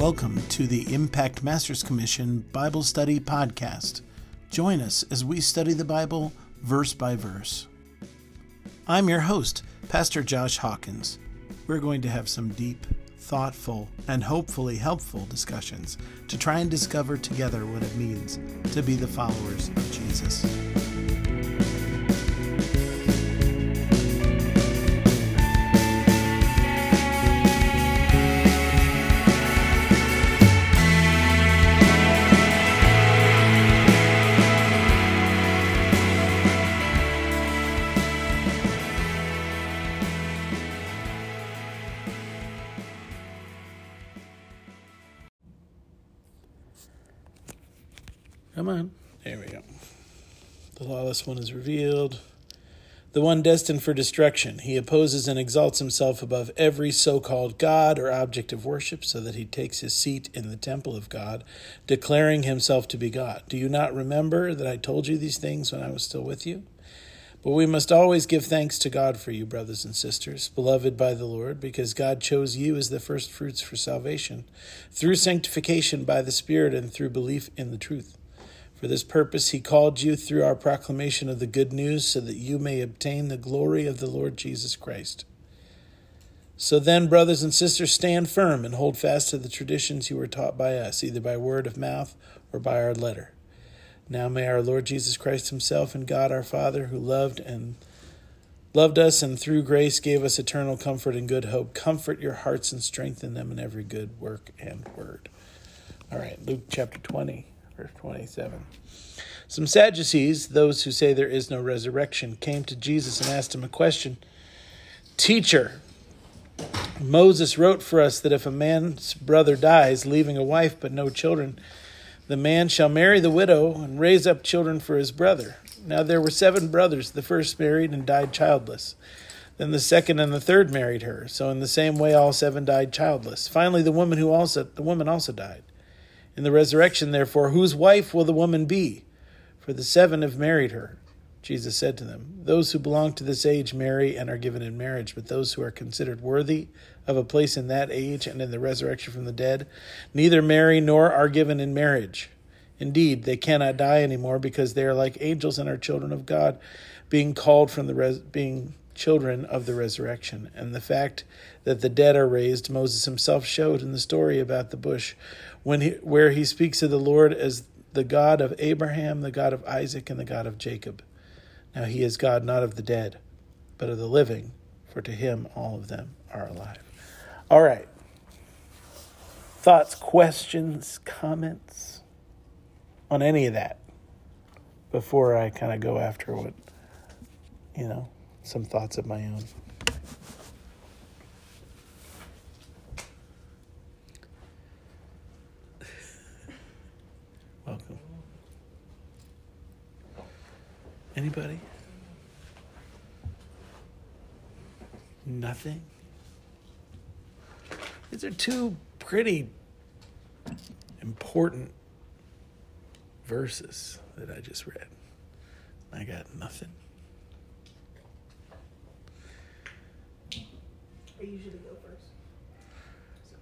Welcome to the Impact Masters Commission Bible Study Podcast. Join us as we study the Bible verse by verse. I'm your host, Pastor Josh Hawkins. We're going to have some deep, thoughtful, and hopefully helpful discussions to try and discover together what it means to be the followers of Jesus. Lawless one is revealed. The one destined for destruction. He opposes and exalts himself above every so called God or object of worship, so that he takes his seat in the temple of God, declaring himself to be God. Do you not remember that I told you these things when I was still with you? But we must always give thanks to God for you, brothers and sisters, beloved by the Lord, because God chose you as the firstfruits for salvation, through sanctification by the Spirit and through belief in the truth. For this purpose he called you through our proclamation of the good news, so that you may obtain the glory of the Lord Jesus Christ. So then, brothers and sisters, stand firm and hold fast to the traditions you were taught by us, either by word of mouth or by our letter. Now may our Lord Jesus Christ himself and God our Father, who loved and loved us and through grace gave us eternal comfort and good hope, comfort your hearts and strengthen them in every good work and word. All right, Luke chapter 20 verse 27. Some Sadducees, those who say there is no resurrection, came to Jesus and asked him a question Teacher, Moses wrote for us that if a man's brother dies, leaving a wife but no children, the man shall marry the widow and raise up children for his brother. Now there were seven brothers. The first married and died childless. Then the second and the third married her. So in the same way all seven died childless. Finally the woman who also the woman also died. In the resurrection, therefore, whose wife will the woman be? For the seven have married her. Jesus said to them, Those who belong to this age marry and are given in marriage, but those who are considered worthy of a place in that age and in the resurrection from the dead neither marry nor are given in marriage. Indeed, they cannot die anymore because they are like angels and are children of God, being called from the res- being children of the resurrection. And the fact that the dead are raised, Moses himself showed in the story about the bush, when he, where he speaks of the Lord as the God of Abraham, the God of Isaac, and the God of Jacob. Now he is God not of the dead, but of the living, for to him all of them are alive. All right. Thoughts, questions, comments on any of that before I kind of go after what, you know, some thoughts of my own. Welcome. Anybody? Nothing? These are two pretty important verses that I just read. I got nothing. I usually go first. So,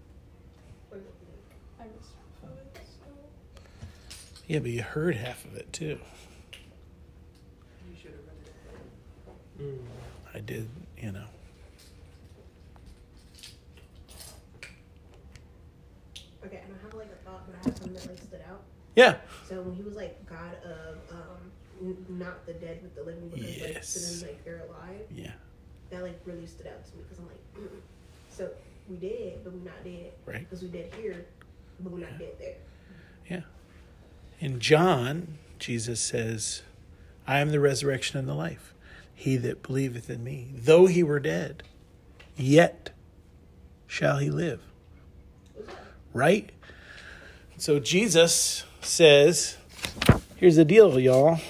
what do you think? I missed half of it, so. Yeah, but you heard half of it too. You should have ahead. I did, you know. Okay, and I have like a thought, but I have something that like stood out. Yeah. So when he was like God of um, n- not the dead but the living, because like Yes. so then like they're alive. Yeah. That like really stood out to me because I'm like, mm. so we dead, but we're not dead. Right. Because we dead here, but we're not dead there. Yeah. In John, Jesus says, I am the resurrection and the life. He that believeth in me, though he were dead, yet shall he live. Right? So Jesus says, here's the deal, y'all.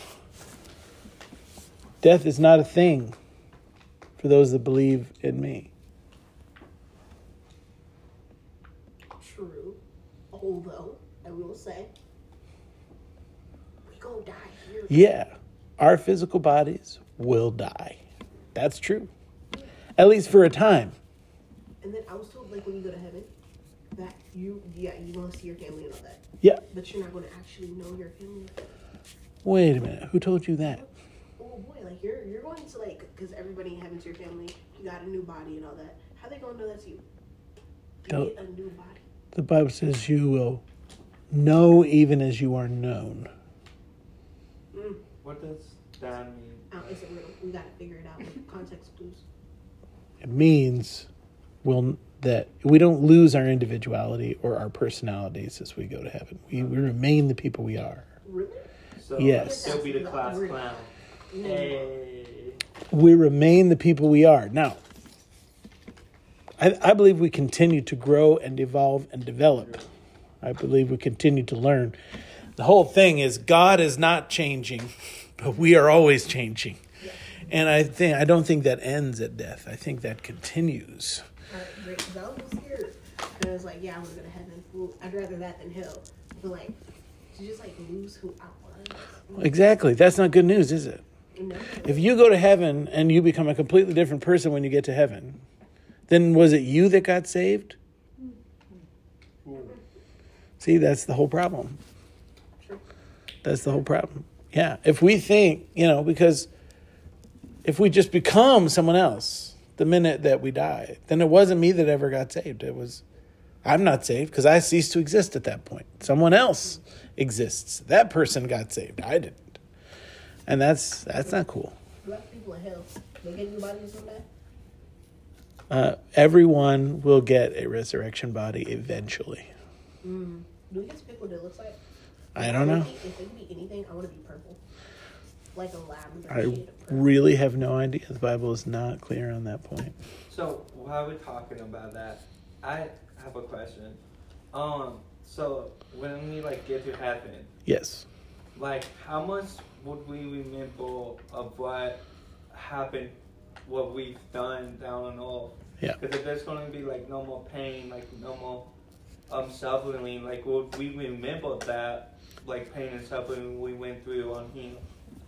Death is not a thing for those that believe in me. True. Although I will say, we go die here. Yeah, our physical bodies will die. That's true. At least for a time. And then I was told like when you go to heaven, that you yeah you want to see your family and all that, Yeah. but you're not going to actually know your family. Wait a minute. Who told you that? Oh boy, like you're you're going to like because everybody in heaven's your family. You got a new body and all that. How they gonna know that's you? You Don't- get a new body. The Bible says you will know even as you are known. Mm. What does that mean? Oh, it's a riddle. We gotta figure it out with context clues. It means we'll, that we don't lose our individuality or our personalities as we go to heaven. We, we remain the people we are. Really? So Yes. He'll be the class clown. Hey. We remain the people we are. Now, I, I believe we continue to grow and evolve and develop. I believe we continue to learn. The whole thing is God is not changing, but we are always changing. And I think I don't think that ends at death. I think that continues. All right, great. Because I was a little scared. And I was like, yeah, I want to go to heaven. Well, I'd rather that than hell. But like, to just like lose who I was. Exactly. That's not good news, is it? No. If you go to heaven and you become a completely different person when you get to heaven, then was it you that got saved? Hmm. See, that's the whole problem. That's the whole problem. Yeah. If we think, you know, because if we just become someone else the minute that we die, then it wasn't me that ever got saved. It was, I'm not saved because I ceased to exist at that point. Someone else exists. That person got saved. I didn't. And that's that's not cool. Black people in hell. They get new bodies that? Uh, everyone will get a resurrection body eventually. Mm. Do we get what it looks like? I don't know. If it could be anything, I want to be purple. Like a lavender I shade of purple. really have no idea. The Bible is not clear on that point. So while we're talking about that, I have a question. Um, so when we like get to heaven, Yes. like how much would we remember of what happened, what we've done down on earth? Yeah. Because if there's going to be like no more pain, like no more um suffering, like would we remember that like pain and suffering we went through on here?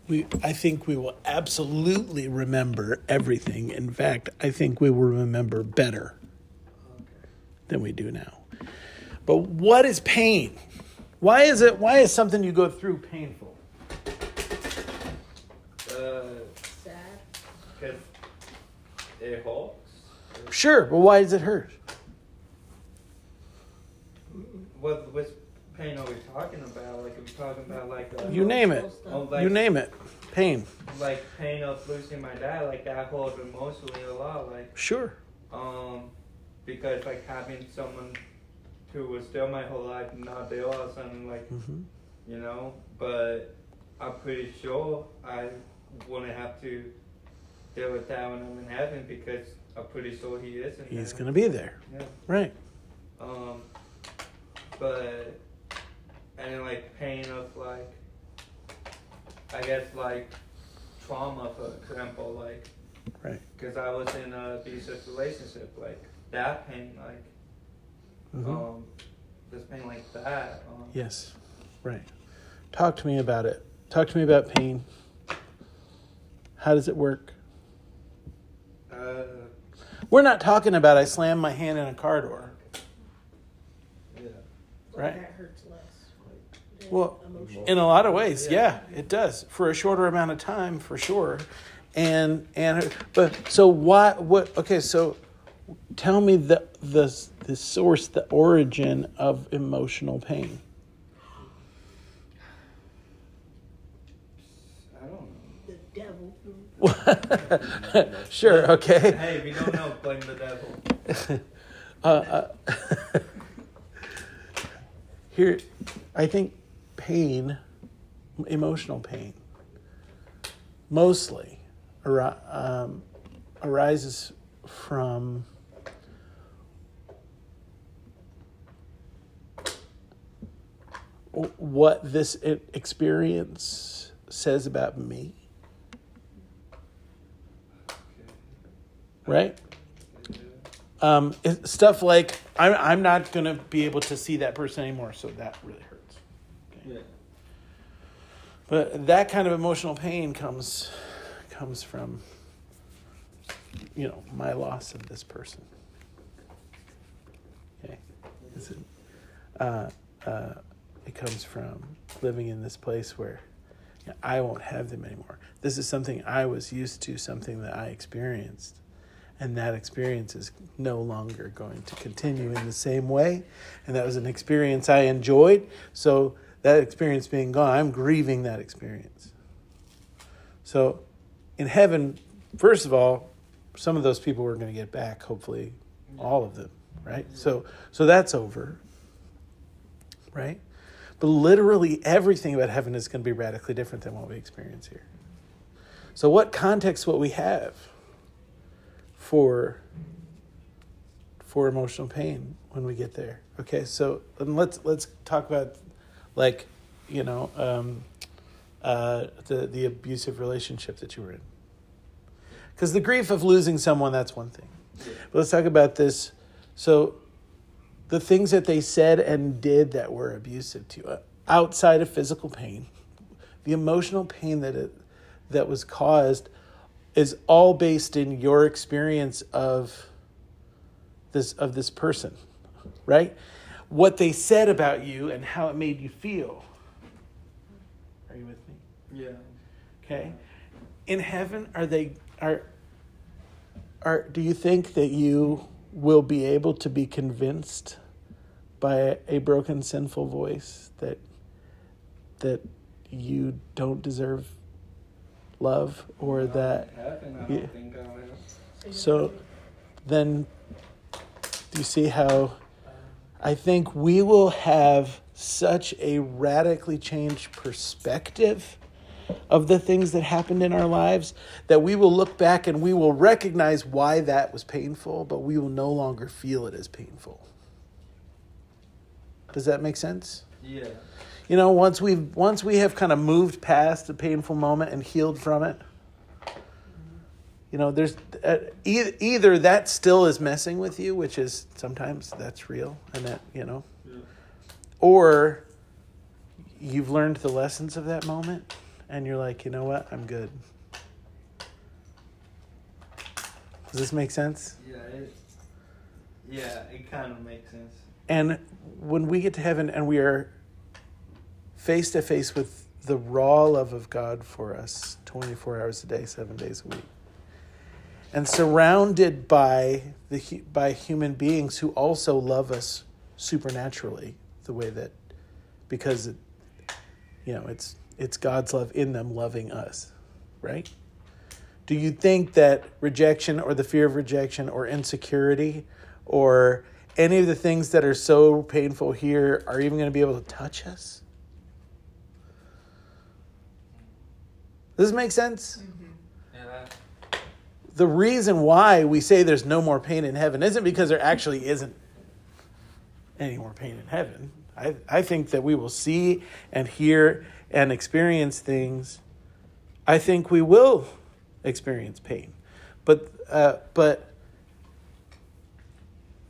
We, I think we will absolutely remember everything. In fact, I think we will remember better than we do now. But what is pain? Why is it? Why is something you go through painful? Uh, Sad. because it hurts. Sure, but why does it hurt? What which pain are we talking about? Like are we talking about like uh, You name it. like, You name it. Pain. like pain of losing my dad? Like that hurt emotionally a lot. Like Sure. um because like having someone who was there my whole life and not there or something like hmm you know. But I'm pretty sure I wouldn't have to deal with that when I'm in heaven because I'm pretty sure he is in He's heaven. going to be there. Yeah. Right. Um, but and then like pain of like, I guess like trauma for example, like Right. because I was in a abusive relationship, like that pain, like Mhm. um, this pain like that. Um, Yes. Right. Talk to me about it. Talk to me about pain. How does it work? Uh, We're not talking about I slammed my hand in a car door. yeah. Right. That hurts less. than Well. In a lot of ways, yeah, it does. For a shorter amount of time, for sure. And and but so why what okay, so tell me the the the source, the origin of emotional pain. I don't know. the devil. sure, okay. Hey, if you don't know, blame the devil. uh, uh, here, I think pain, emotional pain, mostly um, arises from what this experience says about me, right? um, stuff like I'm, I'm not going to be able to see that person anymore, so that really. But that kind of emotional pain comes comes from you know my loss of this person. Okay, it? Uh, uh, it comes from living in this place where I won't have them anymore. This is something I was used to, something that I experienced, and that experience is no longer going to continue in the same way. And that was an experience I enjoyed. So that experience being gone, I'm grieving that experience. So in heaven, first of all, some of those people we're going to get back, hopefully, all of them, right? So so that's over. Right? But literally everything about heaven is going to be radically different than what we experience here. So what context will we have for for emotional pain when we get there? Okay, so let's let's talk about like, you know, um, uh, the the abusive relationship that you were in. Because the grief of losing someone, that's one thing. But let's talk about this. So, the things that they said and did that were abusive to you, uh, outside of physical pain, the emotional pain that it, that was caused, is all based in your experience of this of this person, right? What they said about you and how it made you feel. Are you with me? Yeah. Okay. In heaven, are they are are do you think that you will be able to be convinced by a, a broken sinful voice that that you don't deserve love or that Heaven, I don't Yeah. think I so then do you see how I think we will have such a radically changed perspective of the things that happened in our lives that we will look back and we will recognize why that was painful, but we will no longer feel it as painful. Does that make sense? Yeah. You know, once we've once we have kind of moved past the painful moment and healed from it, you know, there's uh, either, either that still is messing with you, which is sometimes that's real, and that you know, Yeah. or you've learned the lessons of that moment, and you're like, you know what, I'm good. Does this make sense? Yeah. It, yeah. It kind of makes sense. And when we get to heaven and we are face to face with the raw love of God for us 24 hours a day, 7 days a week. And surrounded by the by human beings who also love us supernaturally the way that because it, you know, it's it's God's love in them loving us, right? Do you think that rejection or the fear of rejection or insecurity or any of the things that are so painful here are even going to be able to touch us? Does this make sense? Yeah. The reason why we say there's no more pain in heaven isn't because there actually isn't any more pain in heaven. I, I think that we will see and hear and experience things. I think we will experience pain, but uh, but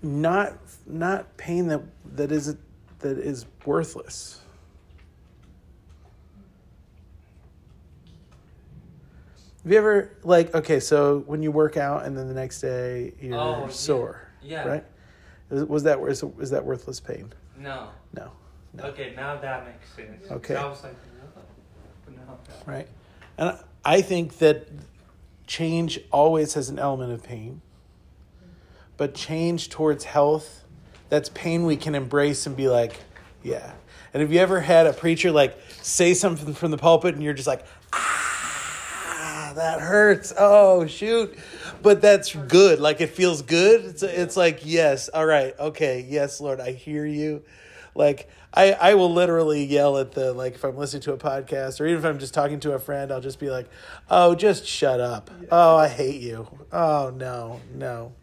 not not pain that that is that is worthless. Have you ever like okay, so when you work out and then the next day you're Oh, sore, Yeah. right? Is, was that is, is that worthless pain? No. No, No. Okay, now that makes sense. Okay. I was like, no. No. right? And I think that change always has an element of pain, but change towards health, that's pain we can embrace and be like, yeah. And have you ever had a preacher like say something from the pulpit and you're just like, that hurts. Oh, shoot. But that's good. Like it feels good. It's, it's like, yes, all right, okay, yes, Lord, I hear you. Like I, I will literally yell at the like if I'm listening to a podcast or even if I'm just talking to a friend, I'll just be like, "Oh, just shut up. Oh, I hate you. Oh no, no,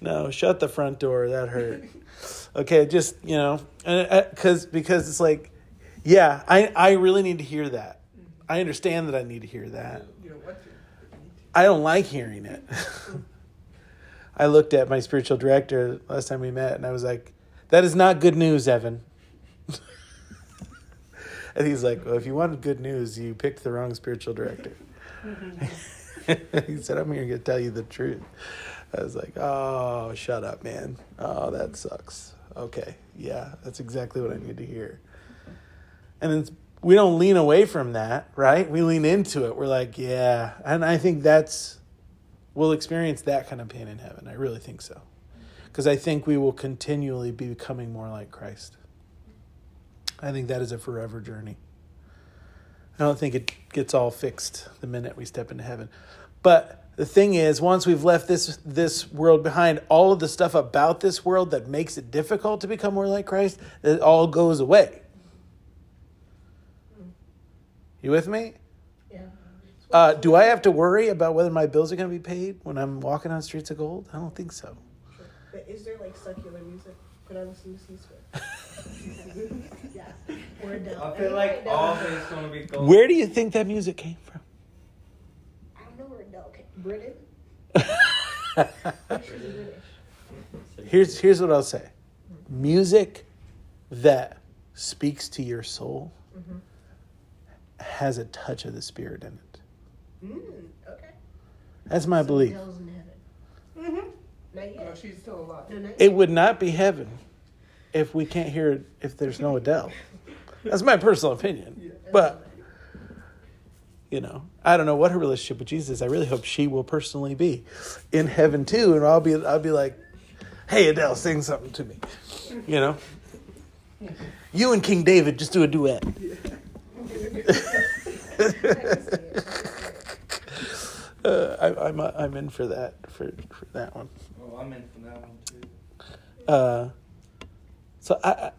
no, shut the front door. That hurt. okay, just you know, because uh, because it's like, yeah, I I really need to hear that. I understand that I need to hear that. You know what? to- I don't like hearing it. I looked at my spiritual director last time we met and I was like, that is not good news, Evan. and he's like, well, if you wanted good news, you picked the wrong spiritual director. he said, I'm here to tell you the truth. I was like, oh, shut up, man. Oh, that sucks. Okay, yeah, that's exactly what I need to hear. And it's, we don't lean away from that, right? We lean into it. We're like, yeah. And I think that's, we'll experience that kind of pain in heaven. I really think so. Because I think we will continually be becoming more like Christ. I think that is a forever journey. I don't think it gets all fixed the minute we step into heaven. But the thing is, once we've left this this world behind, all of the stuff about this world that makes it difficult to become more like Christ, it all goes away. You with me? Yeah. Uh, do I have to worry about whether my bills are going to be paid when I'm walking on streets of gold? I don't think so. But is there like secular music? Could I listen to C-Square? yeah. Or Adele. I feel like all of it's gonna be gold. Where do you think that music came from? I don't know where it came. Britain? British. Here's here's what I'll say. Music that speaks to your soul has a touch of the spirit in it. Mm, okay. That's my So belief. Adele's in heaven. Mm-hmm. Not yet. No, she's still alive. No, not It would not be heaven if we can't hear it if there's no Adele. That's my personal opinion. But you know, I don't know what her relationship with Jesus is. I really hope she will personally be in heaven too, and I'll be I'll be like, "Hey Adele, sing something to me," you know. You and King David just do a duet. Uh, I, I'm I'm in for that for for that one. Oh, I'm in for that one too. Uh, so I, I,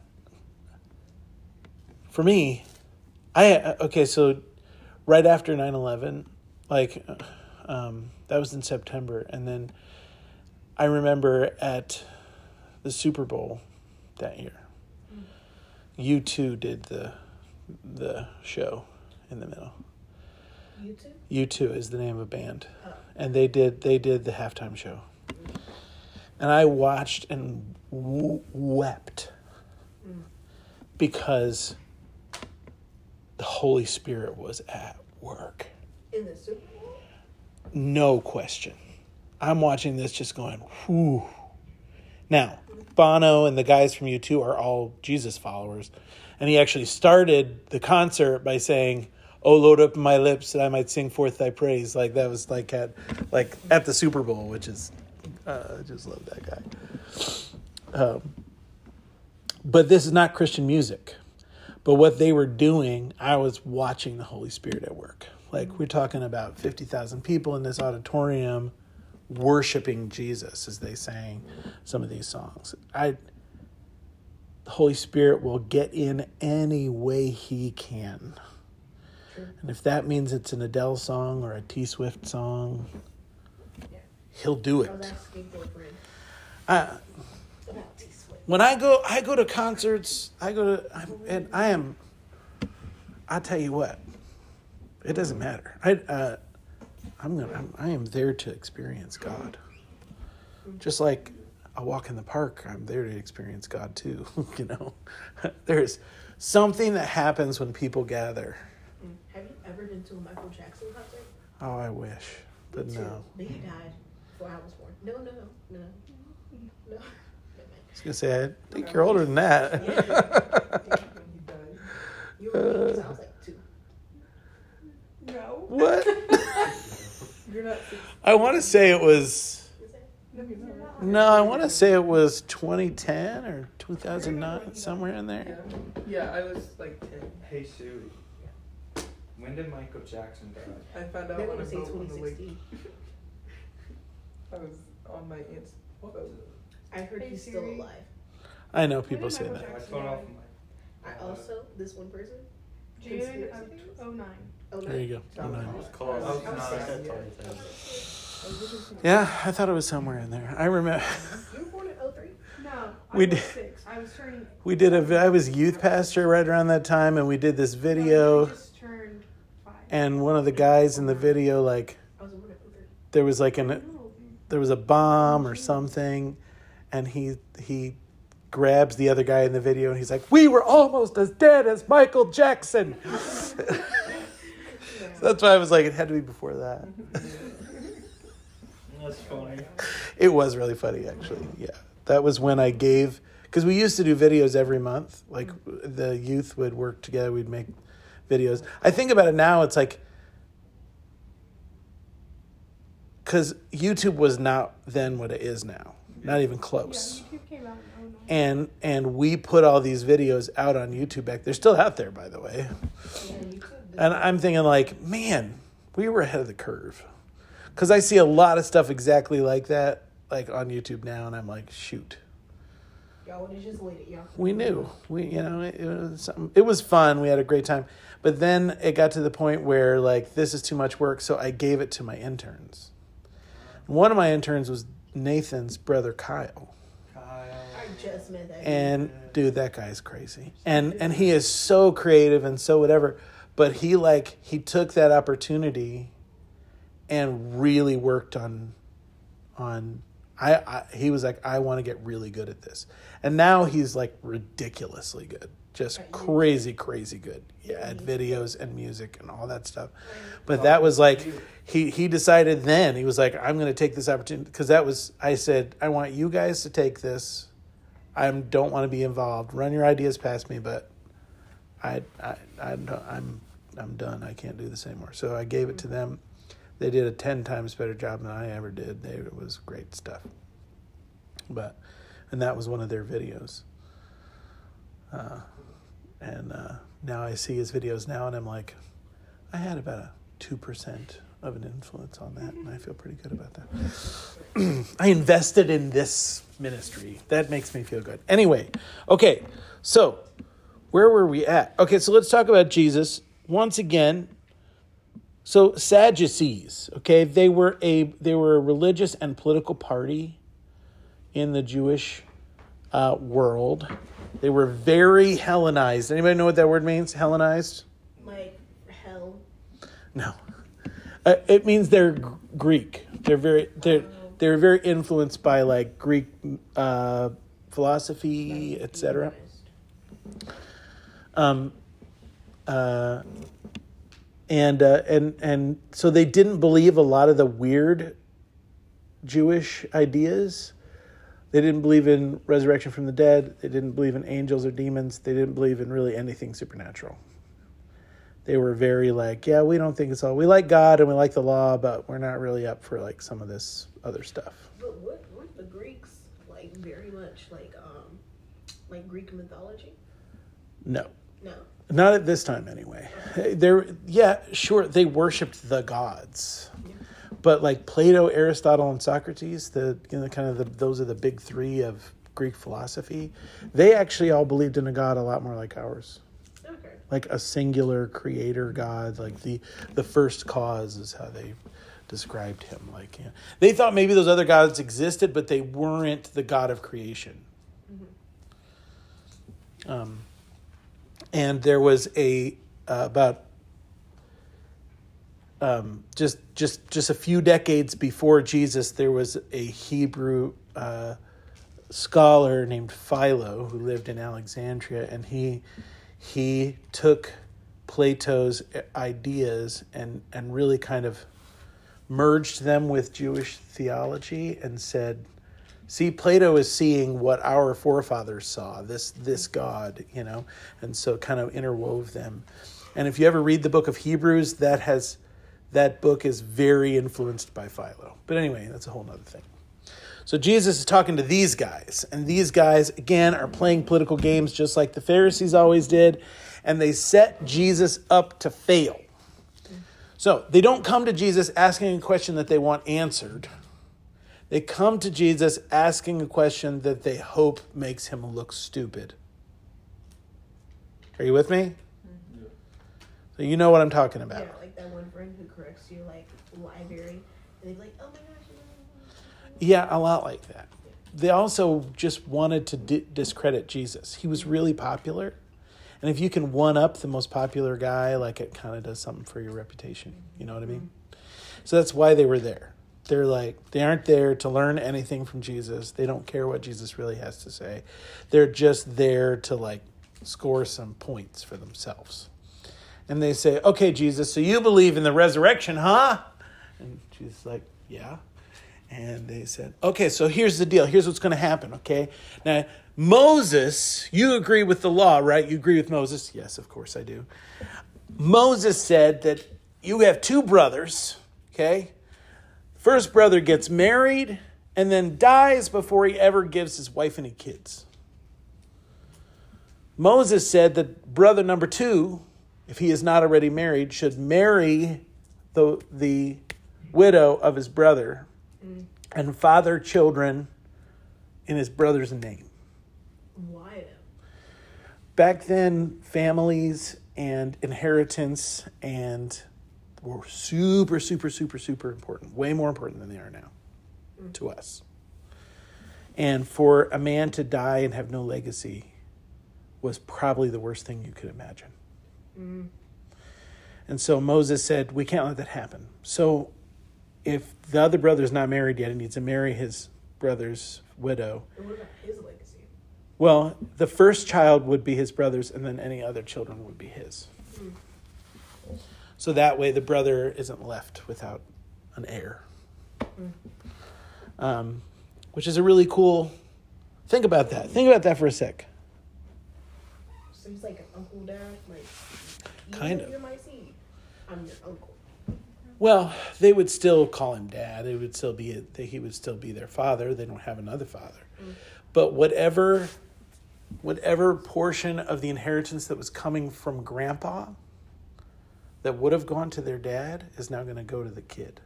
for me, I okay. So right after 9-11, like uh, um, that was in September, and then I remember at the Super Bowl that year, U2 did the the show in the middle. You too? U2 is the name of a band, Oh. and they did they did the halftime show, and I watched and w- wept mm. because the Holy Spirit was at work. In the Super Bowl? No question. I'm watching this just going, whew. Now, Bono and the guys from U2 are all Jesus followers. And he actually started the concert by saying, Oh, load up my lips that I might sing forth thy praise. Like that was like at like at the Super Bowl, which is uh, I just love that guy. Um, but this is not Christian music. But what they were doing, I was watching the Holy Spirit at work. Like we're talking about 50,000 people in this auditorium worshiping Jesus as they sang some of these songs. I the Holy Spirit will get in any way he can. And if that means it's an Adele song or a T Swift song, Yeah. he'll do it. asking girlfriend I, about T-Swift. when I go, I go to concerts. I go to, I'm, and I am. I tell you what, it doesn't matter. I, uh, I'm gonna, I'm, I am there to experience God. Just like I walk in the park, I'm there to experience God too. you know, there's something that happens when people gather. Mm. Have you ever been to a Michael Jackson concert? Oh, I wish, but no. But he died before I was born. No, no, no, no, no. I was gonna say, I think you're older than that. You were me, I was like two. No. what? You're not six. I want to say it was. Is that- No, you're not. No, I want to say it was 2010 or 2009, somewhere in there. Yeah, I was like 10. Hey Siri. When did Michael Jackson die? I found out They're on gonna a boat on the lake. 2016. I was on my aunt's boat. I heard Hey, he's still alive. I know people say Michael that. I Jackson turned off died? my. I also, this one person, June of theories? 09. oh. There you go. So I Oh, was nine. like- It's close. I was- oh, I was Oh, six. nine. Yeah. I was six. I was looking for- Yeah, I thought it was somewhere in there. I remember You were born in 03? No, I We was did- six. I was turning. we did a. I was youth pastor right around that time, and we did this video. Just turned five. And one of the guys in the video, like, I was born in 03. there was like an oh, there was a bomb or something, and he he grabs the other guy in the video, and he's like, "We were almost as dead as Michael Jackson." That's why I was like, it had to be before that. That's funny. It was really funny, actually. Yeah, that was when I gave because we used to do videos every month. Like the youth would work together, we'd make videos. I think about it now, it's like because YouTube was not then what it is now, not even Yeah, close. YouTube came out oh And and we put all these videos out on YouTube back. They're still out there, by the way. Yeah. And I'm thinking like, man, we were ahead of the curve. Cuz I see a lot of stuff exactly like that like on YouTube now and I'm like, shoot. Y'all would have just waited. Y'all. We knew. We you know, it, it was something, it was fun. We had a great time. But then it got to the point where like this is too much work, so I gave it to my interns. One of my interns was Nathan's brother Kyle. Kyle. I just met that. And dude, that guy's crazy. And and he is so creative and so whatever. But he like he took that opportunity and really worked on on I, I he was like, I want to get really good at this. And now he's like ridiculously good. Just Right. crazy, crazy good. Yeah, at videos and music and all that stuff. But oh, that was like he he decided then he was like I'm going to take this opportunity because that was I said I want you guys to take this. I don't want to be involved. Run your ideas past me, but I I I I'm I'm done. I can't do this anymore. So I gave it to them. They did a ten times better job than I ever did. They, it was great stuff. But and that was one of their videos. Uh, and uh, now I see his videos now, and I'm like, I had about a two percent of an influence on that, and I feel pretty good about that. I invested in this ministry. That makes me feel good. Anyway, okay, so where were we at? Okay, so let's talk about Jesus once again. So Sadducees, okay, they were a they were a religious and political party in the Jewish uh, world. They were very Hellenized. Anybody know what that word means? Hellenized? like hell. No. Uh, it means they're G- Greek. They're very they're they're very influenced by like Greek uh, philosophy, etc. Um, uh, and uh, and and so they didn't believe a lot of the weird Jewish ideas. They didn't believe in resurrection from the dead. They didn't believe in angels or demons. They didn't believe in really anything supernatural they were very like, yeah, we don't think it's all. We like God and we like the law, but we're not really up for like some of this other stuff. But what weren't the Greeks like very much like um like Greek mythology? No, No. not at this time anyway. They're yeah, sure, they worshipped the gods, but like Plato, Aristotle, and Socrates, the you know kind of the those are the big three of Greek philosophy. They actually all believed in a god a lot more like ours. Okay. like a singular creator god like the the first cause is how they described him like yeah. they thought maybe those other gods existed but they weren't the god of creation um, and there was a uh, about um, just just just a few decades before jesus there was a hebrew uh, scholar named philo who lived in alexandria and he he took Plato's ideas and and really kind of merged them with Jewish theology and said, "See, Plato is seeing what our forefathers saw this this mm-hmm. God, you know," and so kind of interwove them. And if you ever read the book of Hebrews, that has that book is very influenced by Philo. But anyway, that's a whole nother thing. So Jesus is talking to these guys, and these guys, again, are playing political games just like the Pharisees always did, and they set Jesus up to fail. Mm-hmm. So they don't come to Jesus asking a question that they want answered. They come to Jesus asking a question that they hope makes him look stupid. Are you with me? Mm-hmm. So you know what I'm talking about. Yeah, like that one friend who corrects you like library, and they're like, "Oh my gosh." Yeah, a lot like that. They also just wanted to di- discredit Jesus. He was really popular. And if you can one up the most popular guy, like it kind of does something for your reputation. You know what I mean? Mm-hmm. So that's why they were there. They're like, they aren't there to learn anything from Jesus. They don't care what Jesus really has to say. They're just there to like score some points for themselves. And they say, okay, Jesus, so you believe in the resurrection, huh? And Jesus like, yeah. And they said, okay, so here's the deal. Here's what's going to happen, okay? Now, Moses, you agree with the law, right? You agree with Moses? Yes, of course I do. Moses said that you have two brothers, okay? First brother gets married and then dies before he ever gives his wife any kids. Moses said that brother number two, if he is not already married, should marry the, the widow of his brother mm. and father children in his brother's name. Why? Back then, families and inheritance and were super, super, super, super important. Way more important than they are now mm. to us. And for a man to die and have no legacy was probably the worst thing you could imagine. Mm. And so Moses said, We can't let that happen. So if the other brother's not married yet, he needs to marry his brother's widow. And what about his legacy? Well, the first child would be his brother's, and then any other children would be his. Mm. So that way the brother isn't left without an heir. Um, which is a really cool. Think about that. Think about that for a sec. So he's like an uncle dad, like Kind of. You're my seed. I'm your uncle. Well, they would still call him dad. It would still be that he would still be their father. They don't have another father. But whatever whatever portion of the inheritance that was coming from grandpa that would have gone to their dad is now going to go to the kid.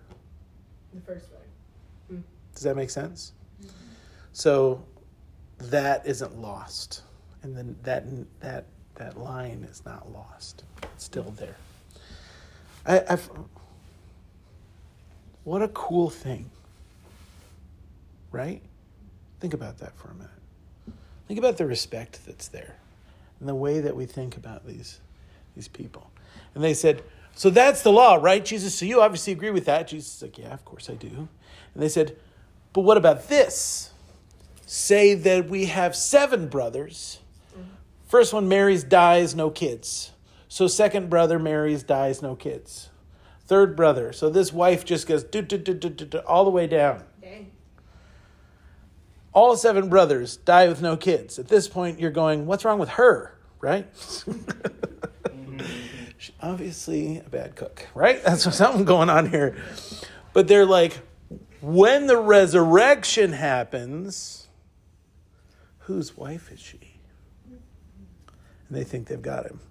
The first one. Hmm. Does that make sense? Mm-hmm. So that isn't lost. And then that that that line is not lost. It's still mm-hmm. there. I, I've what a cool thing. Right? Think about that for a minute. Think about the respect that's there and the way that we think about these these people. And they said, So that's the law, right, Jesus? So you obviously agree with that. Jesus is like, Yeah, of course I do. And they said, But what about this? Say that we have seven brothers. First one marries, dies, no kids. So second brother marries, dies, no kids. Third brother. So this wife just goes do, do, do, do, do, all the way down. Dang. All seven brothers die with no kids. At this point, you're going, what's wrong with her? Right? She's obviously a bad cook, right? That's something going on here. But they're like, when the resurrection happens, whose wife is she? And they think they've got him,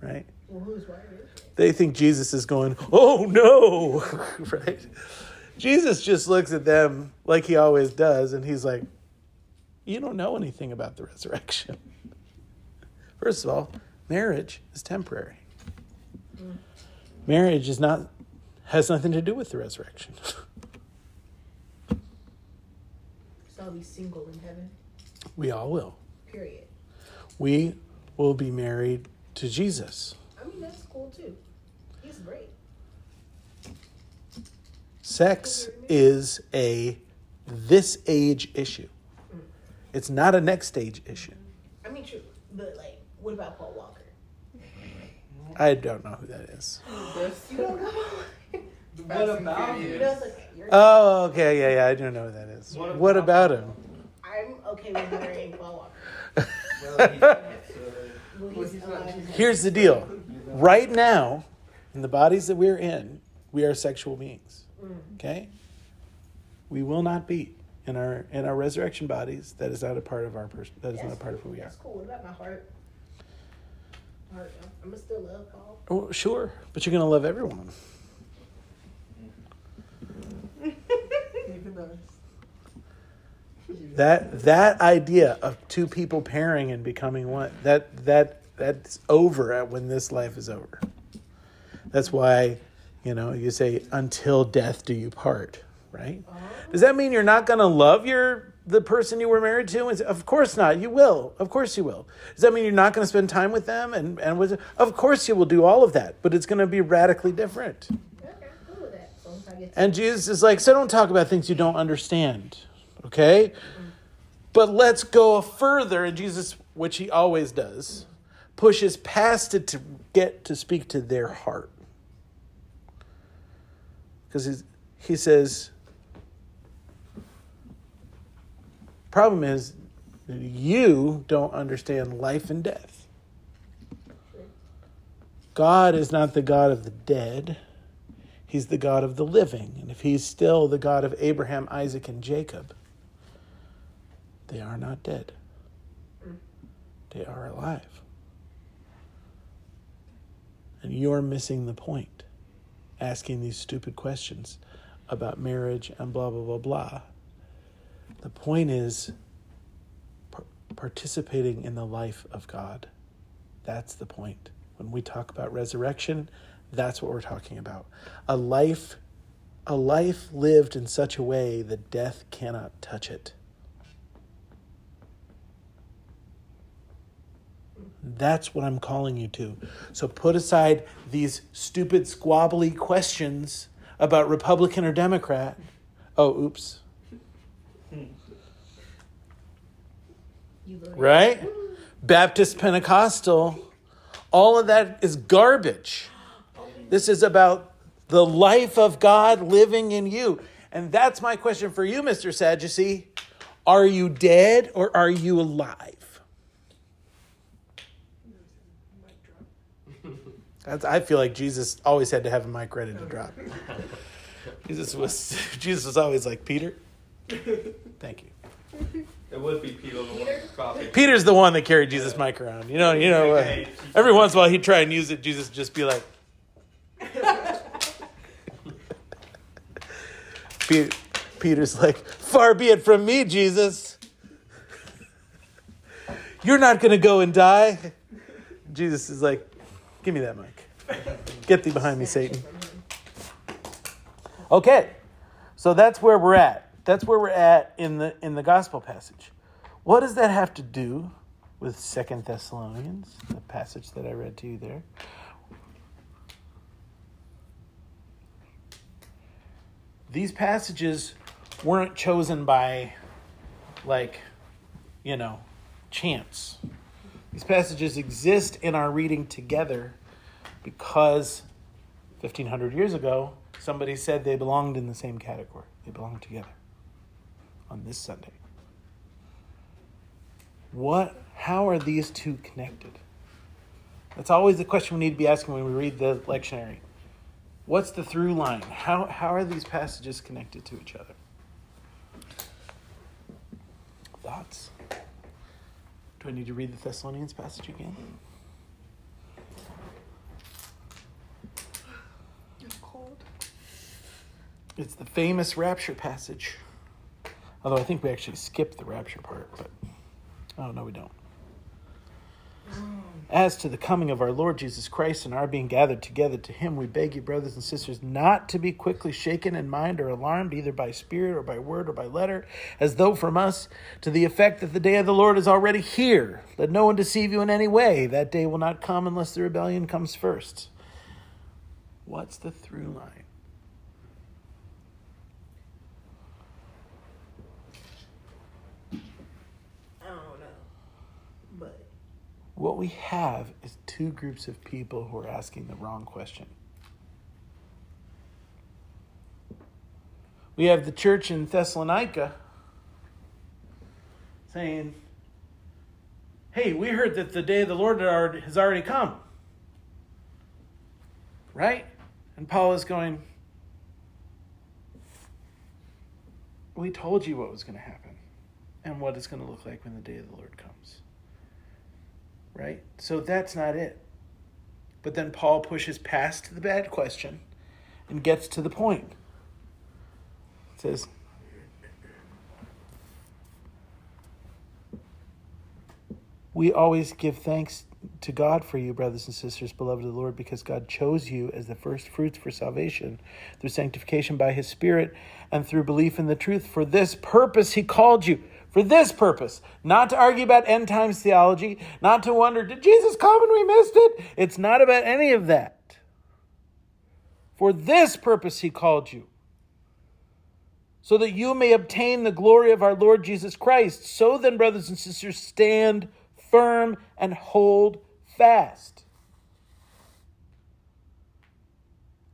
right? Well, who's wife is she? they think Jesus is going, oh no, right? Jesus just looks at them like he always does, and he's like, you don't know anything about the resurrection. First of all, marriage is temporary. Marriage is not has nothing to do with the resurrection. So I'll be single in heaven. we all will. Period. We will be married to Jesus. I mean, that's cool too. He's great. Sex is a this age issue. Hmm. It's not a next stage issue. I mean, true. But like, what about Paul Walker? I don't know who that is. You don't know. What about him? know, it's okay. You're, Oh, okay, yeah, yeah, I don't know who that is. What What about- about him? I'm okay with marrying Paul Walker. Well, he's not, so- Well, Well, he's he's not- alive. Here's the deal. Right now, in the bodies that we're in, we are sexual beings. Mm. Okay? We will not be in our in our resurrection bodies. That is not a part of our person. That is not a part of who we are. That's cool. What about my heart? I'm gonna still love Paul. Oh, sure, but you're gonna love everyone. Even That that idea of two people pairing and becoming one that that that's over at when this life is over. That's why, you know, you say until death do you part, right? Oh. Does that mean you're not going to love your the person you were married to? And Of course not. You will. Of course you will. Does that mean you're not going to spend time with them and and with Of course you will do all of that, but it's going to be radically different. Okay, cool with that. So if I get to And Jesus is like, so don't talk about things you don't understand, okay? Mm-hmm. But let's go further. And Jesus, which he always does, pushes past it to get to speak to their heart. Because he says, problem is, You don't understand life and death. God is not the God of the dead. He's the God of the living. And if he's still the God of Abraham, Isaac, and Jacob, they are not dead. They are alive. And you're missing the point, asking these stupid questions about marriage and blah, blah, blah, blah. The point is par- participating in the life of God. That's the point. When we talk about resurrection, that's what we're talking about. A life a life lived in such a way that death cannot touch it. That's what I'm calling you to. So put aside these stupid, squabbly questions about Republican or Democrat. Oh, oops. Right? Baptist, Pentecostal. All of that is garbage. This is about the life of God living in you. And that's my question for you, Mr. Sadducee. Are you dead or are you alive? That's, I feel like Jesus always had to have a mic ready to drop. Jesus was Jesus was always like Peter. Thank you. It would be Peter the one. Peter's the one that carried Jesus' mic around. You know, you know. Uh, every once in a while, he'd try and use it. Jesus would just be like, Peter's like, "Far be it from me, Jesus. You're not going to go and die." Jesus is like, "Give me that mic. Get thee behind me, Satan." Okay, so that's where we're at. That's where we're at in the in the gospel passage. What does that have to do with Second Thessalonians, the passage that I read to you there? These passages weren't chosen by like, you know, chance. These passages exist in our reading together because 1500 years ago somebody said they belonged in the same category. They belonged together on this Sunday. What how are these two connected? That's always the question we need to be asking when we read the lectionary. What's the through line? How how are these passages connected to each other? Thoughts? Do I need to read the Thessalonians passage again? It's the famous rapture passage. Although I think we actually skipped the rapture part, but oh no, we don't. As to the coming of our Lord Jesus Christ and our being gathered together to him, we beg you, brothers and sisters, not to be quickly shaken in mind or alarmed, either by spirit or by word or by letter, as though from us, to the effect that the day of the Lord is already here. Let no one deceive you in any way. That day will not come unless the rebellion comes first. What's the through line? I don't know. But What we have is two groups of people who are asking the wrong question. We have the church in Thessalonica saying, Hey, we heard that the day of the Lord has already come. Right? And Paul is going, We told you what was going to happen and what it's going to look like when the day of the Lord comes right? So that's not it. But then Paul pushes past the bad question and gets to the point. It says, We always give thanks to God for you, brothers and sisters, beloved of the Lord, because God chose you as the first fruits for salvation through sanctification by his Spirit and through belief in the truth. For this purpose he called you. For this purpose, not to argue about end times theology, not to wonder, did Jesus come and we missed it? It's not about any of that. For this purpose he called you, so that you may obtain the glory of our Lord Jesus Christ. So then, brothers and sisters, stand firm and hold fast.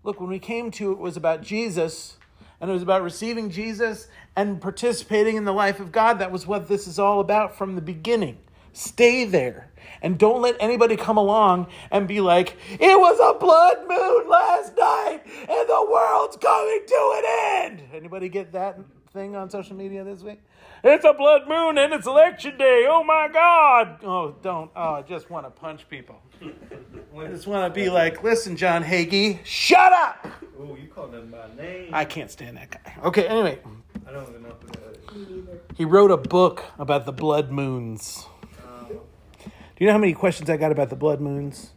Look, when we came to it was about Jesus and it was about receiving Jesus and participating in the life of God. That was what this is all about from the beginning. Stay there. And don't let anybody come along and be like, it was a blood moon last night and the world's coming to an end. Anybody get that thing on social media this week? It's a blood moon and it's election day. Oh my God. Oh, don't. Oh, I just want to punch people. I just want to be like, listen, John Hagee, shut up. Ooh, you called him by name. I can't stand that guy. Okay, anyway, I don't even know who that is. Me neither. he wrote a book about the blood moons. Um, Do you know how many questions I got about the blood moons?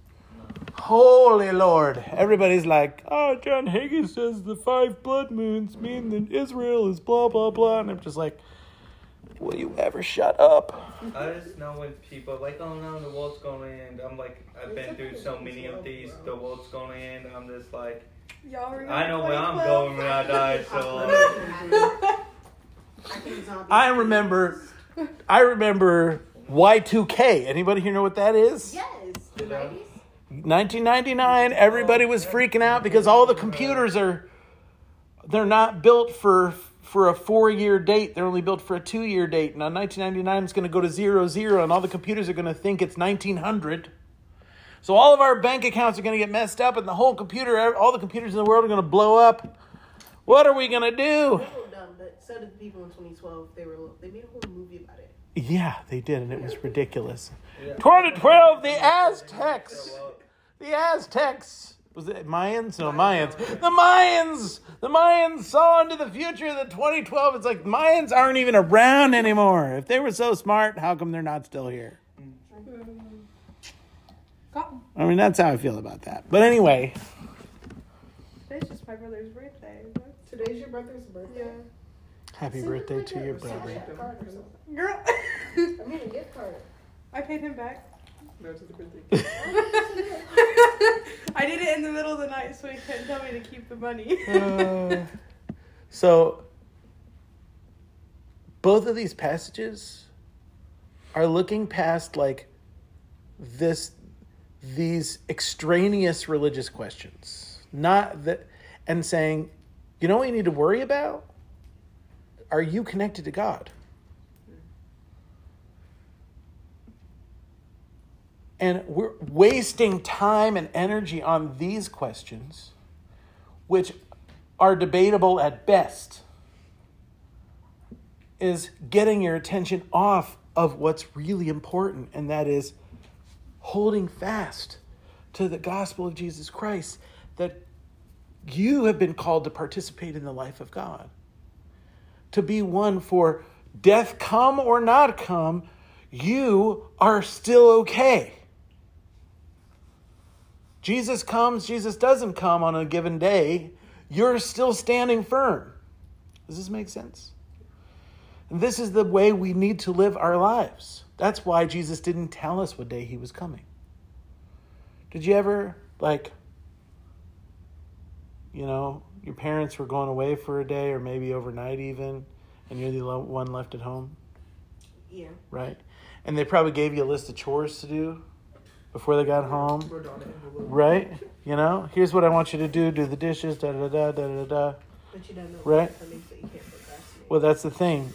Holy Lord. Everybody's like, oh, John Hagee says the five blood moons mean that Israel is blah, blah, blah. And I'm just like, will you ever shut up? I just know when people are like, oh no, the world's gonna end. I'm like, I've been through so many of these. The world's gonna end. I'm just like, Y'all remember I know where I'm 2012? going when I die. So uh, I. I remember, I remember Y2K. Anybody here know what that is? Yes, the Yeah. 90s. 1999 everybody was freaking out because all the computers are they're not built for for a four year date they're only built for a two year date now 1999 is going to go to zero zero and all the computers are going to think it's 1900 so all of our bank accounts are going to get messed up and the whole computer all the computers in the world are going to blow up what are we going to do People dumb, but so did the people in 2012. They were they made a whole movie about it. yeah they did and it was ridiculous Yeah. 2012 the aztecs The Aztecs. Was it Mayans? No, Mayans. The Mayans! The Mayans saw into the future that 2012. It's like Mayans aren't even around anymore. If they were so smart, how come they're not still here? Got 'em. I mean, that's how I feel about that. But anyway, Today's just my brother's birthday. That's- Today's your brother's birthday. Yeah. happy Send birthday like to your brother. card or something. Girl. I mean, a gift card. I paid him back. No to the birthday. I did it in the middle of the night so he couldn't tell me to keep the money. Uh, so, both of these passages are looking past like this these extraneous religious questions not that and saying you know what you need to worry about are you connected to god and we're wasting time and energy on these questions which are debatable at best is getting your attention off of what's really important, and that is holding fast to the gospel of Jesus Christ that you have been called to participate in the life of God, to be one for death come or not come, you are still okay. Jesus comes, Jesus doesn't come on a given day, you're still standing firm. Does this make sense? And this is the way we need to live our lives. That's why Jesus didn't tell us what day he was coming. Did you ever, like, you know, your parents were going away for a day or maybe overnight even, and you're the one left at home, Yeah. right? And they probably gave you a list of chores to do before they got home. Wrote down an envelope. Right? You know, here's what I want you to do: do the dishes, da da da da da da. But you don't know Right. coming, so you can't procrastinate. Well, that's the thing.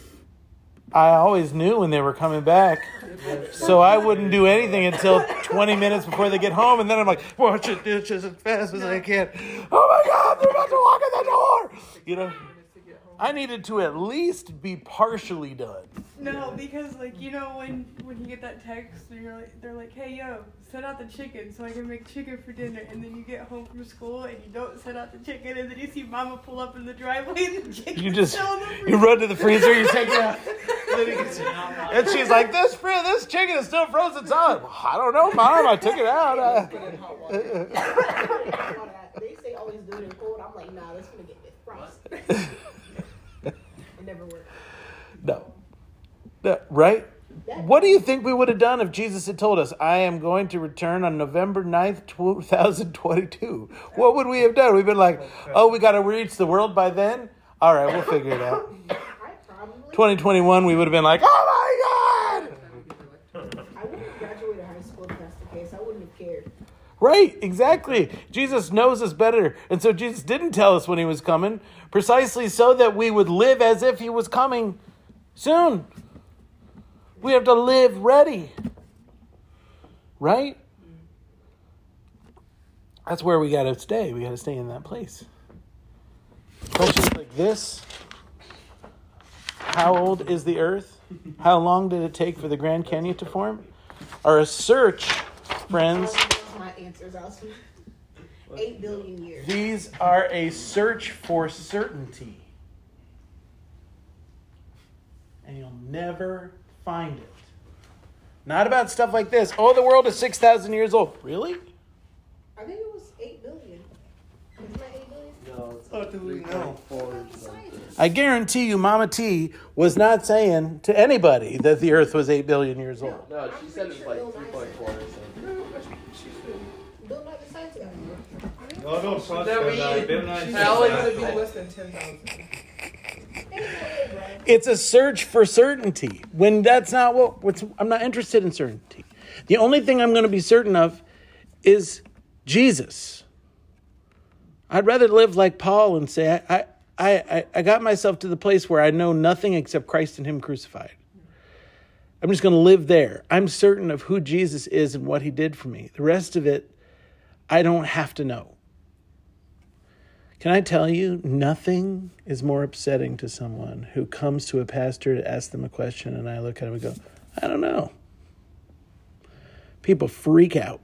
I always knew when they were coming back, so I wouldn't do anything until 20 minutes before they get home, and then I'm like, wash the dishes as fast as I can. Oh my God, they're about to walk in the door! You know, Minutes to get home. I needed to at least be partially done. no, because like you know when when you get that text and you're like they're like, hey yo, set out the chicken so I can make chicken for dinner, and then you get home from school and you don't set out the chicken, and then you see mama pull up in the driveway and the chicken You just still in the you run to the freezer, you take it out, and, then you can- and she's like, "This fr- this chicken is still frozen solid." Well, I don't know, mom. I took it out. Uh, Put it in hot water. they say always do it in cold. I'm like, nah, that's gonna get defrosted. it never worked. No. No, right? What do you think we would have done if Jesus had told us, I am going to return on November 9th, 2022? What would we have done? We've been like, oh, we got to reach the world by then? All right, we'll figure it out. 2021, we would have been like, oh my God! I wouldn't have graduated high school if that's the case. I wouldn't have cared. Right, exactly. Jesus knows us better. And so Jesus didn't tell us when he was coming, precisely so that we would live as if he was coming soon. We have to live ready. Right? That's where we got to stay. We got to stay in that place. Questions like this How old is the earth? How long did it take for the Grand Canyon to form? Are a search, friends. My answers also. Eight billion years. These are a search for certainty. And you'll never find it. Not about stuff like this. Oh, the world is 6,000 years old. Really? I think it was eight billion. Isn't that eight billion? No, it's How do we know? point four, The. I guarantee you, Mama T was not saying to anybody that the earth was 8 billion years old. No, I'm she said pretty it was sure like three point four or something. Bill Nye the science guy. Oh, don't trust That Bill we- Nye. Bill Nye How said long it be? less than 10,000. It's a search for certainty. When that's not what what's, I'm not interested in certainty. The only thing I'm going to be certain of is Jesus. I'd rather live like Paul and say, I, I, I, I got myself to the place where I know nothing except Christ and Him crucified. I'm just going to live there. I'm certain of who Jesus is and what He did for me. The rest of it, I don't have to know. Can I tell you, nothing is more upsetting to someone who comes to a pastor to ask them a question, and I look at him and go, I don't know. People freak out.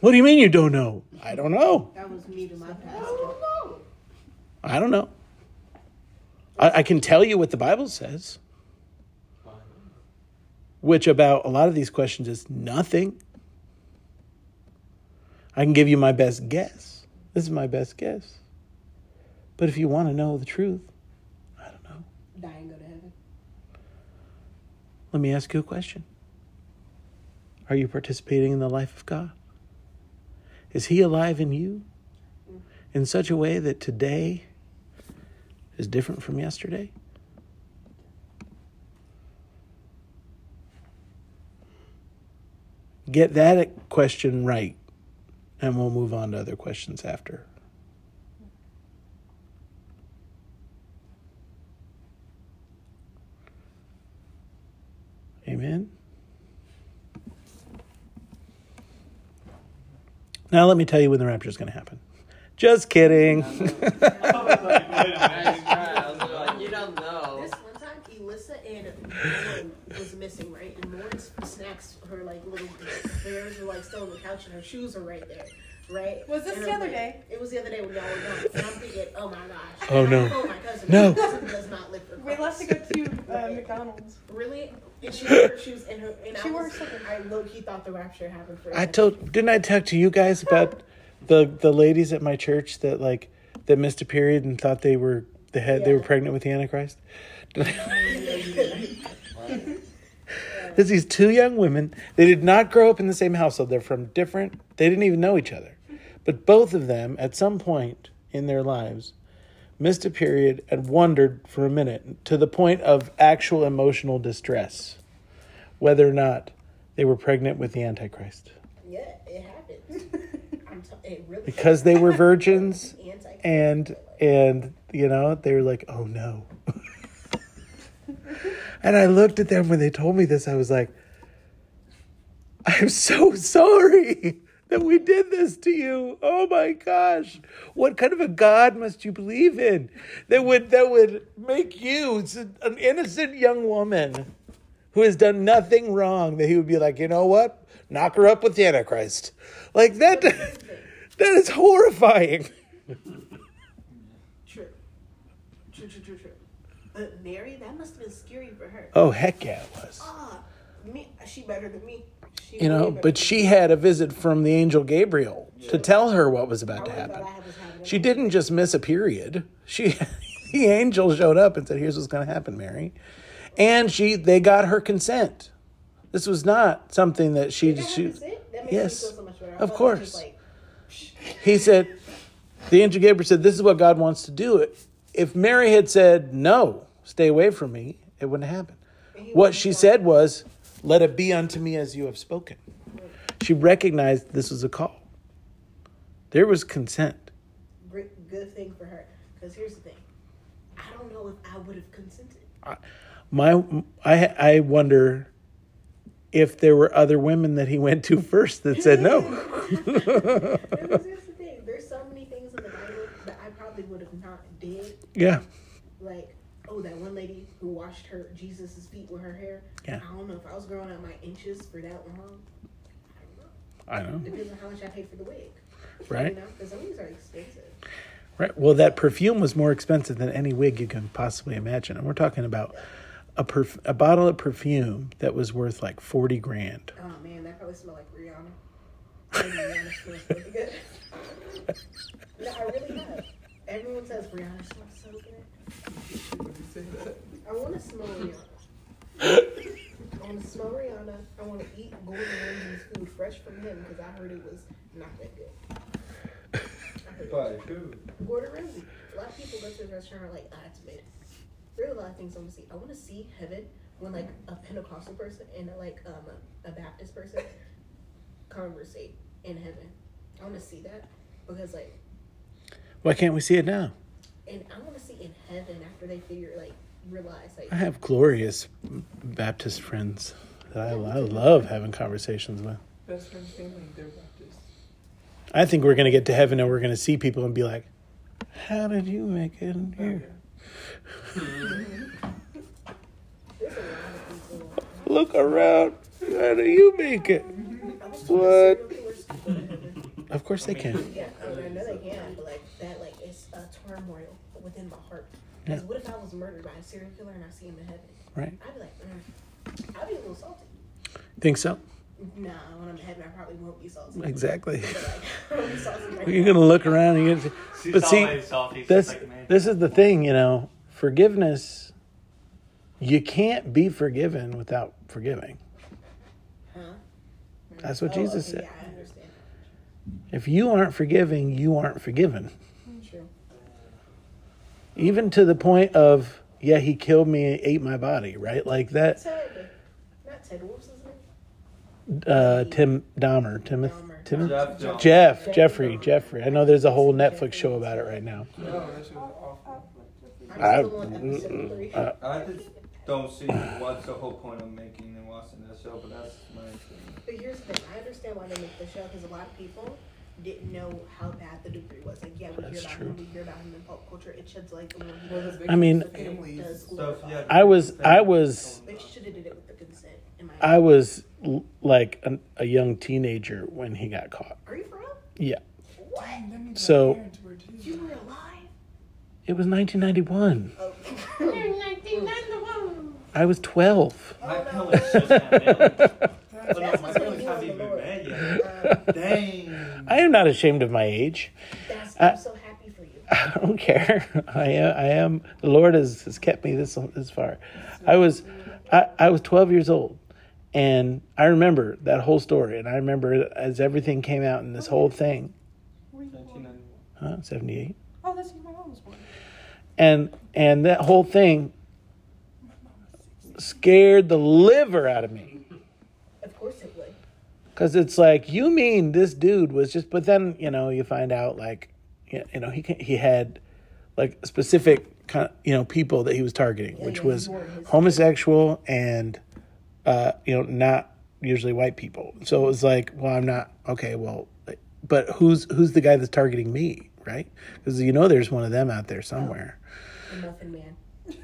What do you mean you don't know? I don't know. that was me to my pastor. I don't know. I, I can tell you what the Bible says, which about a lot of these questions is nothing. I can give you my best guess. This is my best guess. But if you want to know the truth, I don't know. Die and go to heaven. Let me ask you a question. Are you participating in the life of God? Is He alive in you mm. in such a way that today is different from yesterday? Get that question right, and we'll move on to other questions after. Amen. Now let me tell you when the rapture is going to happen. Just kidding. Nice try. I was like, you don't know. This one time, Elissa and Lauren was missing, right? And Lauren's snacks, her like little bears were like still on the couch, and her shoes are right there, right? Was this And the I'm other like- day? It was the other day when y'all were gone, and I'm thinking, oh my gosh. Oh, And I no. told my cousin, No. My cousin does not live for We left to go to uh, McDonald's. Really? And she wore her shoes, and her and She I wore was, something. I low key thought the rapture happened for. I told didn't I talk to you guys about the the ladies at my church that like that missed a period and thought they were they had they were pregnant with the Antichrist? There's these two young women. They did not grow up in the same household. They're from different. They didn't even know each other, but both of them at some point in their lives missed a period and wondered for a minute to the point of actual emotional distress whether or not they were pregnant with the Antichrist. Yeah, it happened. I'm t- it really because they were virgins and and you know they were like oh no and i looked at them when they told me this i was like i'm so sorry that we did this to you. Oh my gosh. What kind of a god must you believe in that would that would make you an innocent young woman who has done nothing wrong that he would be like you know what? Knock her up with the antichrist. Like that that is horrifying. True. True, true, true, Mary, that must have been scary for her. oh heck yeah it was. Ah, me, she better than me. She you know but she had a visit from the angel gabriel to tell her what was about to happen. thought I was having a- she didn't just miss a period. She the angel showed up and said here's what's going to happen mary. And she they got her consent. This was not something that she Did she happen, Sid? That makes yes, so much of thought that was course. like, he said the angel gabriel said this is what god wants to do. If mary had said no stay away from me it wouldn't happen. What she said was let it be unto me as you have spoken she recognized this was a call There was consent. Good thing for her. Because here's the thing. I don't know if I would have consented. My I I wonder if there were other women that he went to first that said no. Because here's the thing. There's so many things in the Bible that I probably would have not did. yeah. Like, oh, that one lady who washed her Jesus' feet with her hair. Yeah. I don't know if I was growing out my inches for that long. I don't know. I know. Depends on how much I paid for the wig. Right. You know, because these are expensive. Right. Well, that perfume was more expensive than any wig you can possibly imagine. And we're talking about a perf- a bottle of perfume that was worth like 40 grand. Oh man, that probably smelled like Rihanna. Maybe Rihanna smells really good. no, I really have. Everyone says Rihanna smells so good. Would you say that? I want to smell Rihanna. I want to smell Rihanna. I want to eat Gordon Ramsay's food fresh from him because I heard it was not that good. I heard But who? Gordon Ramsay. A lot of people go to the restaurant and are like, ah, it's mid. There are a lot of things I want to see. I want to see heaven when like a Pentecostal person and like um, a, a Baptist person conversate in heaven. I want to see that because like, Why can't we see it now? and I want to see in heaven after they figure like realize like I have glorious Baptist friends that I, I love having conversations with. Best friend's family, they're Baptist. I think we're going to get to heaven and we're going to see people and be like, How did you make it in here? there's a lot of people. Look around. How do you make it? What? serial killers could go to heaven. Of course they can. Yeah, I, mean, I know they can, but like that, like it's a turmoil within my heart. Because what if I was murdered by a serial killer and I see him in heaven? Right. I'd be like, mm. I'd be a little salty. Think so? Nah, when I'm in heaven, I probably won't be salty. Exactly. Like, be salty right You're going to look around and you're going to She's But see, salty. This like, this is the thing, you know, forgiveness you can't be forgiven without forgiving. Huh? That's what Oh, Jesus okay, said. Yeah, I understand. If you aren't forgiving, you aren't forgiven. True. Even to the point of, yeah, he killed me, and ate my body, right? Like that. Ted, not Ted. What was his name? Uh, Tim Dahmer, Timothy, Tim, Jeff Jones. Jeff, Jeffrey, Jeffrey. I know there's a whole Netflix show about it right now. No, that shit was awful. I'm I- still on episode three. uh, I just don't see what's the whole point of making and watching that show, but that's my opinion. But here's the thing. I understand why they make the show because a lot of people didn't know how bad the degree was. Like, yeah, we That's hear about true. him, we hear about him in pop culture. It sheds light on what he Well, does. big I mean- families. does Stuff, glorify. yeah. I was, I was, They should have did it with the consent. In my I was l- like an, a young teenager when he got caught. Are you for real? Yeah, What? That means my So- parents were too. You were alive? it was 1991. Oh. I was 12. My Oh, no. just got nailed. That's no, my between feelings you haven't and even Lord. met yet. Dang. I am not ashamed of my age. that's, Uh, I'm so happy for you. I don't care. I am. I am. The Lord has, has kept me this this far. I was, I, I was 12 years old, and I remember that whole story. And I remember as everything came out in this whole thing. Huh? 78. Oh, that's when my mom was born. And and that whole thing scared the liver out of me. Of course it would. Because it's like, you mean this dude was just, but then, you know, you find out like, you know, he, he had like specific kind of, you know, people that he was targeting, which yeah, was homosexual and, uh, you know, not usually white people. So it was like, well, I'm not, okay, well, but who's, who's the guy that's targeting me? Right. Because you know, there's one of them out there somewhere. The Muffin Man.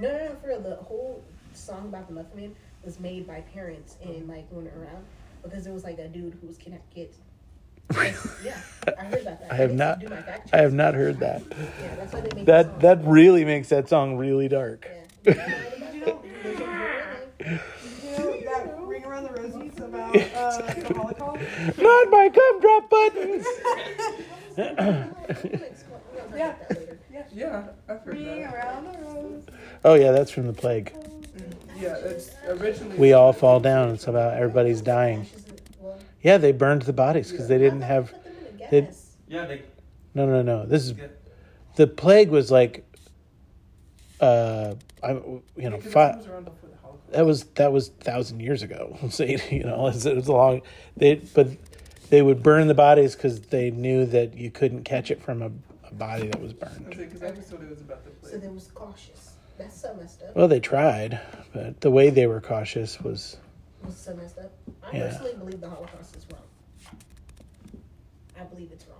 no, no, no, for real. The whole song about the Muffin Man was made by parents and like went around because there was like a dude who was kidnapping kids. yeah, I heard about that. I have didn't not, do my fact I have not heard that. Yeah, that's why they make the That, song. that really makes that song really dark. Yeah. You know, There's a whole you know that ring around the rosies about uh, the Holocaust? Not my gumdrop buttons. thing. Yeah. about that later. Yeah, I've heard Ring that. around the rose. Oh yeah, that's from the plague. Yeah, it's originally. We all fall down. It's about everybody's dying. Ashes and- well, Yeah, they burned the bodies because they didn't have. thought they put them in a they- gas. Yeah, they No, no, no. This is the plague was like, uh, I you know, five. it was around before the Holocaust. That was that was thousand years ago. Say you know, it was, it was a long. They but they would burn the bodies because they knew that you couldn't catch it from a, a body that was burned. Because I just thought it was about the So plague. they was cautious. That's so messed up. Well, they tried, but the way they were cautious was was so messed up. I Yeah. personally believe the Holocaust is wrong. I believe it's wrong.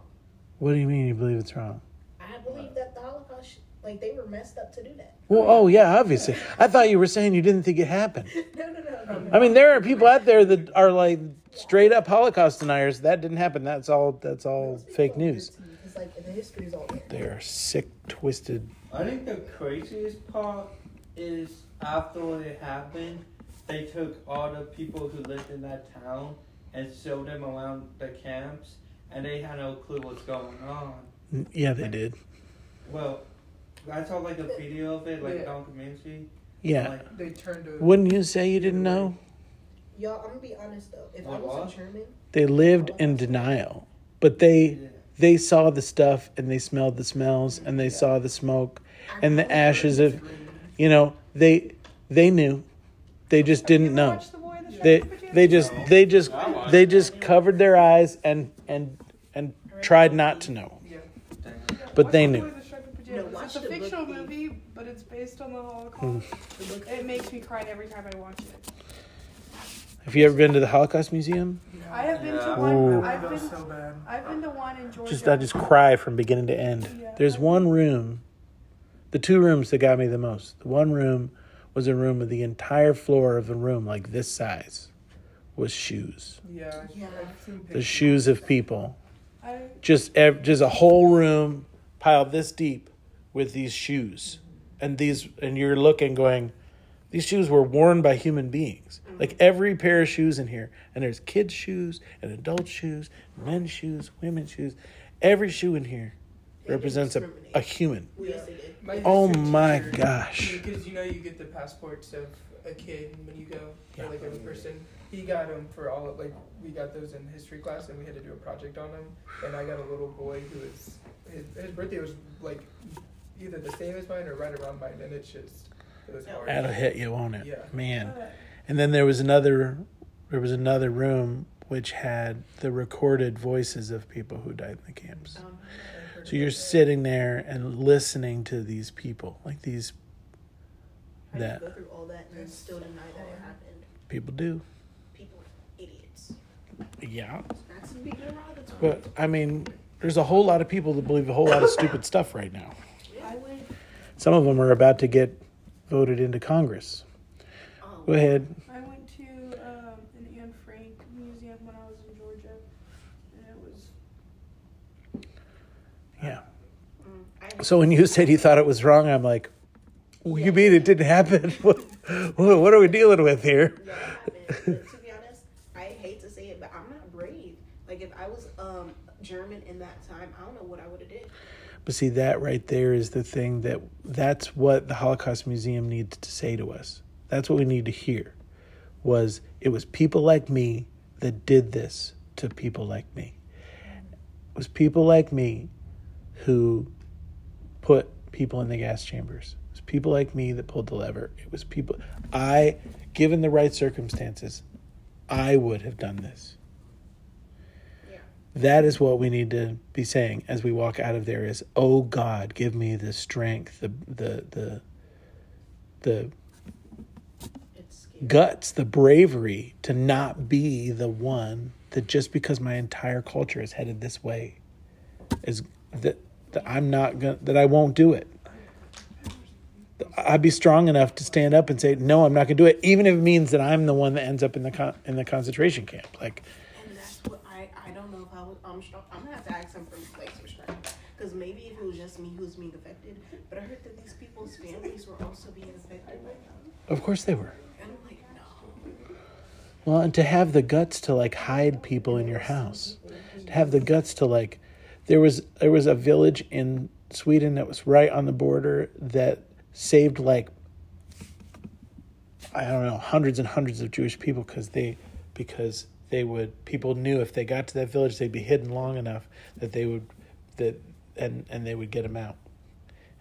what do you mean you believe it's wrong? I believe that the Holocaust, like they were messed up to do that. Well, oh yeah, obviously. I thought you were saying you didn't think it happened. No, no, no, no. I mean, there are people out there that are like straight up Holocaust deniers. That didn't happen. That's all. That's all fake news. like the history is all there. They are sick, twisted. I think the craziest part is after it happened, they took all the people who lived in that town and showed them around the camps, and they had no clue what's going on. Mm, yeah, they did. Well, I saw like a video of it, like Yeah. a documentary. Yeah. Like, They turned to. Wouldn't you say you didn't know? Y'all, I'm gonna be honest though. If I was what? a German, They lived oh, in denial, but they yeah. they saw the stuff and they smelled the smells mm-hmm. and they saw the smoke I and the ashes of you know they they knew they just didn't know The the they they just they just they just covered their eyes and and and tried not to know but they knew. Boy in the Striped Pajamas. No, it's a fictional thing. movie, but it's based on the Holocaust. The book- It makes me cry every time I watch it. have you ever been to the holocaust museum I have been Yeah. to Ooh. one. I've been. so bad. I've been to one in Georgia. just i just cry from beginning to end Yeah. there's one room the two rooms that got me the most. The one room was a room of the entire floor of a room like this size was shoes. Yeah. Yeah. The shoes of people. I, just ev- just a whole room piled this deep with these shoes. And these and you're looking going these shoes were worn by human beings. Like every pair of shoes in here. And there's kids shoes and adult shoes men's shoes women's shoes. Every shoe in here They represents a, a human. Yes, they did. My Oh my teacher- gosh. Because you know you get the passports of a kid when you go, Yeah. like every person. He got them for all of, like we got those in history class and we had to do a project on them. And I got a little boy who was his, his birthday was like either the same as mine or right around mine, and it's just it was hard. that'll hit you won't it Yeah. man and then there was another there was another room which had the recorded voices of people who died in the camps Um, I heard So you're sitting there and listening to these people, like these how do you That- go through all that and still deny that it happened? people do. People, idiots. Yeah. But I mean, there's a whole lot of people that believe a whole lot of stupid stuff right now. Some of them are about to get voted into Congress. Um, Go ahead. I went to um, an Anne Frank museum when I was in Georgia, and it was. Yeah. mm, I- So when you said you thought it was wrong, I'm like, well, you mean it didn't happen? what, what are we dealing with here? Yeah. But to be honest, I hate to say it, but I'm not brave. Like if I was um German in that time, I don't know what I would have did. But see, that right there is the thing that that's what the Holocaust Museum needs to say to us. That's what we need to hear. Was it was people like me that did this to people like me. It was people like me who put people in the gas chambers. It was people like me that pulled the lever. It was people I given the right circumstances, I would have done this. Yeah. That is what we need to be saying as we walk out of there is, "Oh God, give me the strength, the the the the guts, the bravery to not be the one that just because my entire culture is headed this way is that, that I'm not going that I won't do it. I'd be strong enough to stand up and say, "No, I'm not going to do it," even if it means that I'm the one that ends up in the con- in the concentration camp. Like, And that's what I I don't know if I was I'm sure I'm gonna have to ask him like some strength because maybe if it was just me who's being affected, but I heard that these people's families were also being affected by them, of course they were. and I'm like no. Well, and to have the guts to like hide people in your house, to have the guts to like, there was there was a village in Sweden that was right on the border that saved like, I don't know, hundreds and hundreds of Jewish people because they, because they would people knew if they got to that village they'd be hidden long enough that they would, that and and they would get them out.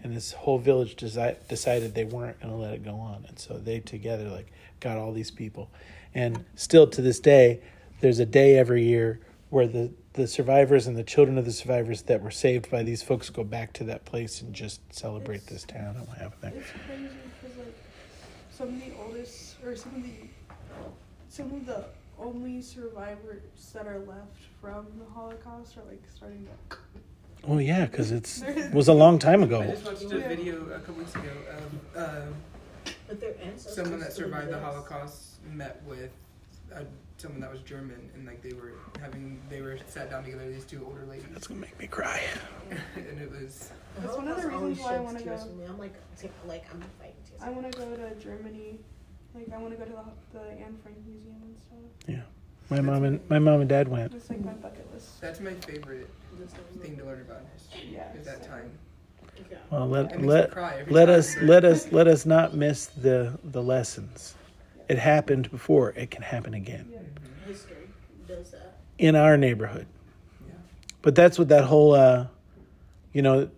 And this whole village desi- decided they weren't going to let it go on, and so they together like got all these people. And still to this day, there's a day every year where the the survivors and the children of the survivors that were saved by these folks go back to that place and just celebrate this town and what happened there. It's crazy because like some of the oldest or some of the some of the only survivors that are left from the Holocaust are like starting to. Well, yeah, because it's it was a long time ago. I just watched a video a couple weeks ago of uh, But their someone that survived the. Holocaust met with uh, someone that was German, and like they were having they were sat down together. These two older ladies, That's gonna make me cry. and it was That's one of the reasons why I wanna go. I'm like, t- like I'm fighting. I want to go to Germany. Like I want to go to the, the Anne Frank Museum and stuff. Yeah. My mom and my mom and dad went. It's like my bucket list. that's my favorite thing to learn about history. Yeah, is that so- time. Yeah. Well, let let let time, us let us let us not miss the the lessons. It happened before. It can happen again. History does that. in our neighborhood. Yeah. But that's what that whole, uh, you know.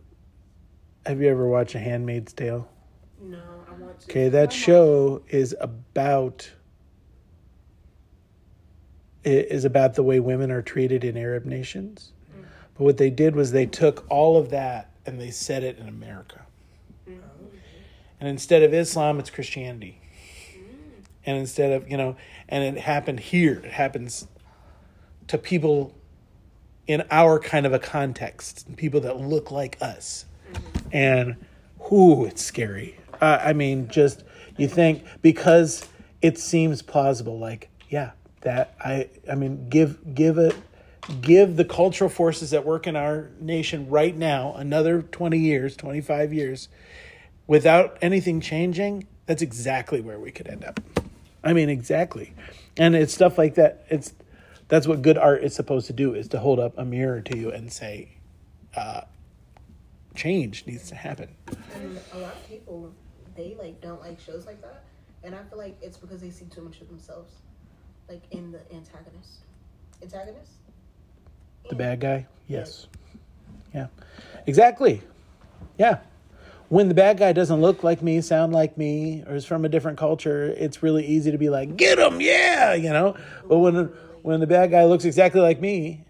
Have you ever watched A Handmaid's Tale? No, I want to. Okay, that show is about is about the way women are treated in Arab nations. But what they did was they took all of that and they set it in America. Mm. And instead of Islam, it's Christianity. And instead of, you know, and it happened here. It happens to people in our kind of a context, people that look like us. And whoo, it's scary. Uh, I mean, just you think because it seems plausible, like, yeah, that I I mean, give give it give the cultural forces that work in our nation right now another 20 years, 25 years without anything changing, that's exactly where we could end up. I mean, exactly. And it's stuff like that. It's that's what good art is supposed to do is to hold up a mirror to you and say, uh, change needs to happen. And a lot of people, they like don't like shows like that, and I feel like it's because they see too much of themselves, like in the antagonist. Antagonist. The bad guy? Yes. Yeah. Exactly. Yeah. When the bad guy doesn't look like me, sound like me, or is from a different culture, it's really easy to be like, "Get him, yeah," you know. But when when the bad guy looks exactly like me,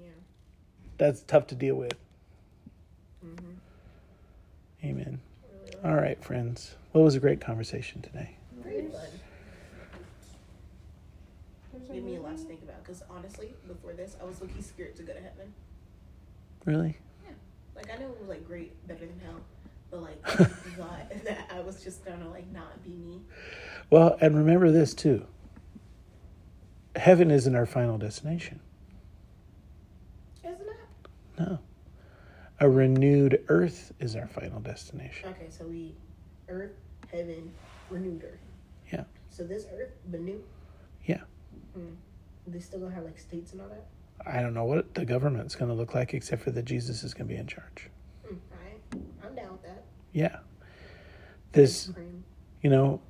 Yeah. that's tough to deal with. Mm-hmm. Amen. All right, friends. Well, it was a great conversation today. Very fun. Give me a lot to think about because honestly, before this, I was looking scared to go to heaven. Really? Like I knew it was like great, better than hell, but like I thought that I was just gonna like not be me. Well, and remember this too. Heaven isn't our final destination. Isn't it? No. A renewed earth is our final destination. Okay, so we, earth, heaven, renewed earth. Yeah. So this earth, the new. Yeah. Mm. They still gonna have like states and all that. I don't know what the government's going to look like except for that Jesus is going to be in charge. Mm, alright, I'm down with that. Yeah. This, you know,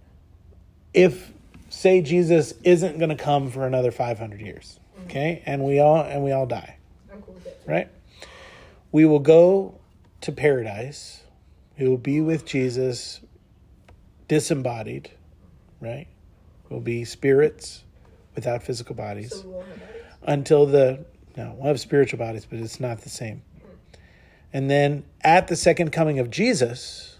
if say Jesus isn't going to come for another 500 years, okay? And we all and we all die, I'm cool. Right? We will go to paradise. We will be with Jesus disembodied, right? We'll be spirits without physical bodies. So we won't have bodies. until the no, we'll have spiritual bodies, but it's not the same. And then at the second coming of Jesus,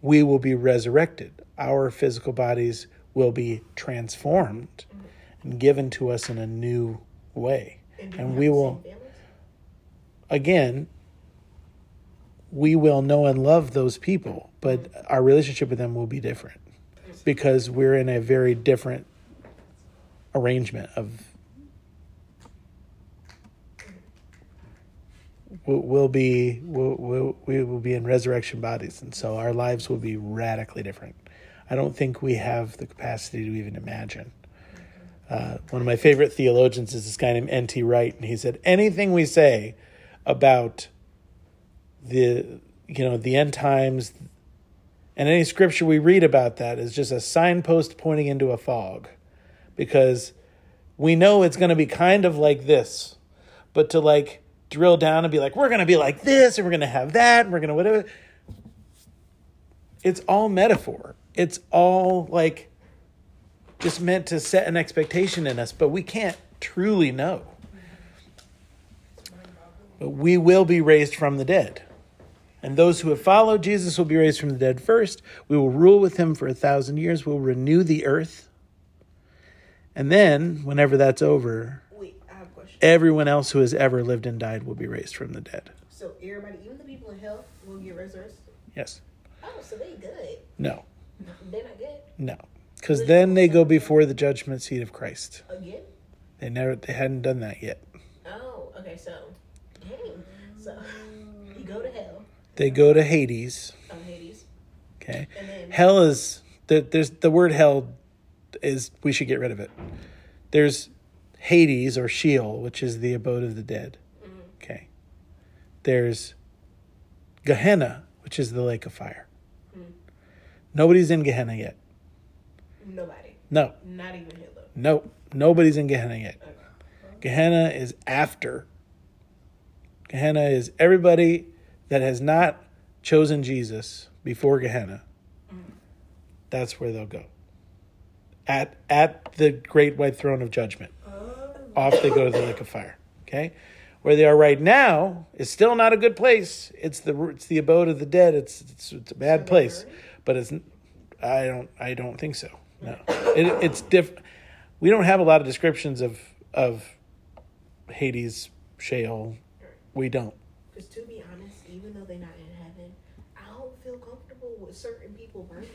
we will be resurrected. Our physical bodies will be transformed and given to us in a new way. do And we will- Again, we will know and love those people, but our relationship with them will be different because we're in a very different arrangement of we'll be we'll, we'll, we will be in resurrection bodies and so our lives will be radically different. I don't think we have the capacity to even imagine. Uh, one of my favorite theologians is this guy named N.T. Wright and he said anything we say about the you know the end times and any scripture we read about that is just a signpost pointing into a fog because we know it's going to be kind of like this but to like drill down and be like we're going to be like this and we're going to have that and we're going to whatever it's all metaphor it's all like just meant to set an expectation in us, but we can't truly know. But we will be raised from the dead. And those who have followed Jesus will be raised from the dead first. We will rule with him for a thousand years. We'll renew the earth. And then, whenever that's over, Wait, I have a question. Everyone else who has ever lived and died will be raised from the dead. So everybody, even the people in hell, will get resurrected. Yes. Oh, so they good. No. They're not good No. Because then they go before the judgment seat of Christ. again. They never they hadn't done that yet. Oh, okay. So, dang. So you go to hell. They go to Hades. Oh, Hades, Okay. and then Hell is the there's the word hell is we should get rid of it. There's Hades or Sheol, which is the abode of the dead. Mm-hmm. Okay. There's Gehenna, which is the lake of fire. Mm. Nobody's in Gehenna yet. nobody, No, not even Hitler. no, nobody's in Gehenna yet. Gehenna is after. Gehenna is everybody that has not chosen Jesus before Gehenna. Mm. That's where they'll go. At at the great white throne of judgment. Off they go to the lake of fire. Okay? Where they are right now is still not a good place. It's the it's the abode of the dead. It's it's, it's a bad place. But it's I don't I don't think so. No. It, it's diff we don't have a lot of descriptions of of Hades, Sheol. We don't. Because to be honest, even though they're not in heaven, I don't feel comfortable with certain people burning.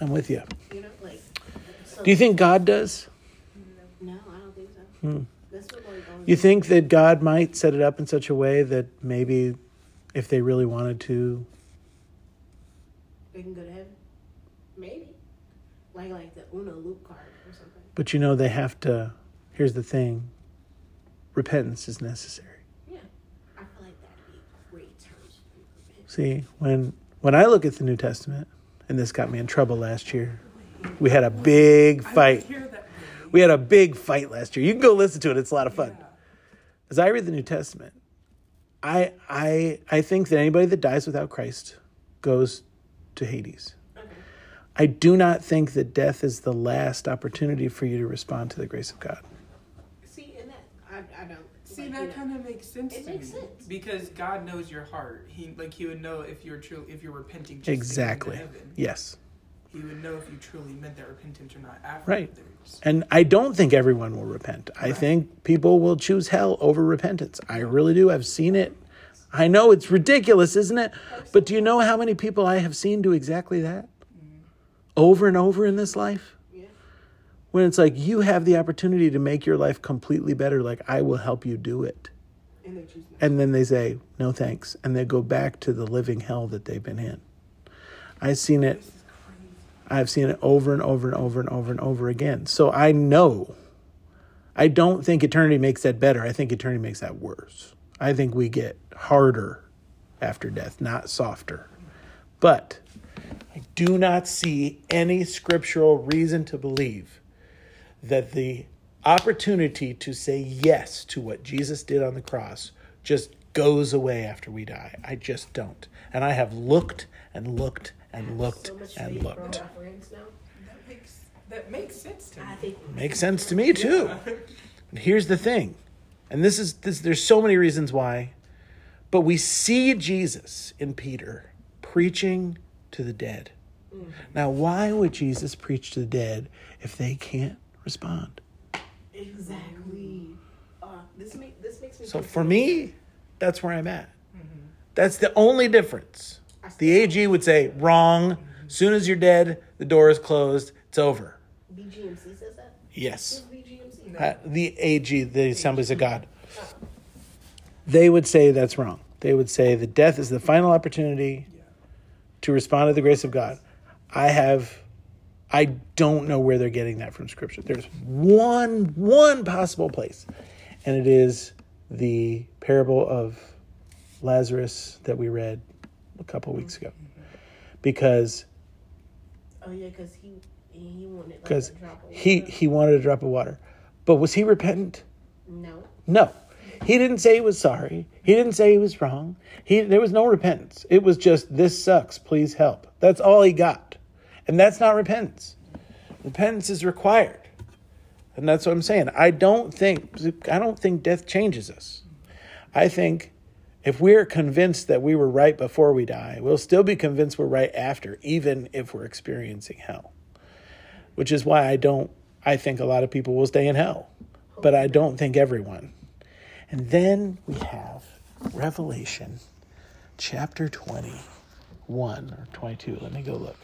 I'm with you. You know, like. So, Do you think God does? No, I don't think so. Hmm. That's what like. always- You think that God might set it up in such a way that maybe if they really wanted to, they can go to heaven? Maybe. Like like the Uno loop card or something. but you know they have to here's the thing. Repentance is necessary. Yeah. I feel like that'd be great terms for repent. See, when when I look at the New Testament, and this got me in trouble last year. We had a big fight. Hear that? We had a big fight last year. You can go listen to it. It's a lot of fun. As I read the New Testament, I I I think that anybody that dies without Christ goes to Hades. I do not think that death is the last opportunity for you to respond to the grace of God. See, and that I, I don't. See, like, that you know, kind of makes sense It to makes me sense. because God knows your heart. He like he would know if you're true if you're repenting. Just to Exactly. heaven. Yes. He would know if you truly meant that repentance or not Right. And I don't think everyone will repent. I think people will choose hell over repentance. I really do. I've seen it. I know it's ridiculous, isn't it? But do you know how many people I have seen do exactly that? Mm. Over and over in this life? Yeah. When it's like you have the opportunity to make your life completely better, like I will help you do it. And they choose. And then they say, no thanks. And they go back to the living hell that they've been in. I've seen it. I've seen it over and over and over and over and over again. So I know. I don't think eternity makes that better. I think eternity makes that worse. I think we get harder after death, not softer. But I do not see any scriptural reason to believe that the opportunity to say yes to what Jesus did on the cross just goes away after we die. I just don't. And I have looked and looked and looked so much and faith from looked. friends now. That makes that makes sense to me. I think Makes sense to me too. And here's the thing. And this is this there's so many reasons why. But we see Jesus in Peter preaching to the dead. Now, why would Jesus preach to the dead if they can't respond? exactly. Uh, this make this makes me. So for me, that's where I'm at. That's the only difference. The AG would say, wrong. Soon as you're dead, the door is closed. It's over. BGMC says that. Yes. BGMC? Uh, the AG, the Assemblies of God, they would say that's wrong. They would say that death is the final opportunity to respond to the grace of God. I have, I don't know where they're getting that from Scripture. There's one, one possible place, and it is the parable of Lazarus that we read a couple weeks ago, because Oh yeah, because he he wanted because a drop of he water. he wanted a drop of water, but was he repentant? no. No. He didn't say he was sorry. He didn't say he was wrong. He there was no repentance. It was just this sucks, please help. That's all he got. And that's not repentance. Repentance is required. And that's what I'm saying. I don't think I don't think death changes us. I think if we're convinced that we were right before we die, we'll still be convinced we're right after, even if we're experiencing hell. Which is why I don't I think a lot of people will stay in hell. But I don't think everyone. And then we have Revelation chapter 21 or 22. Let me go look.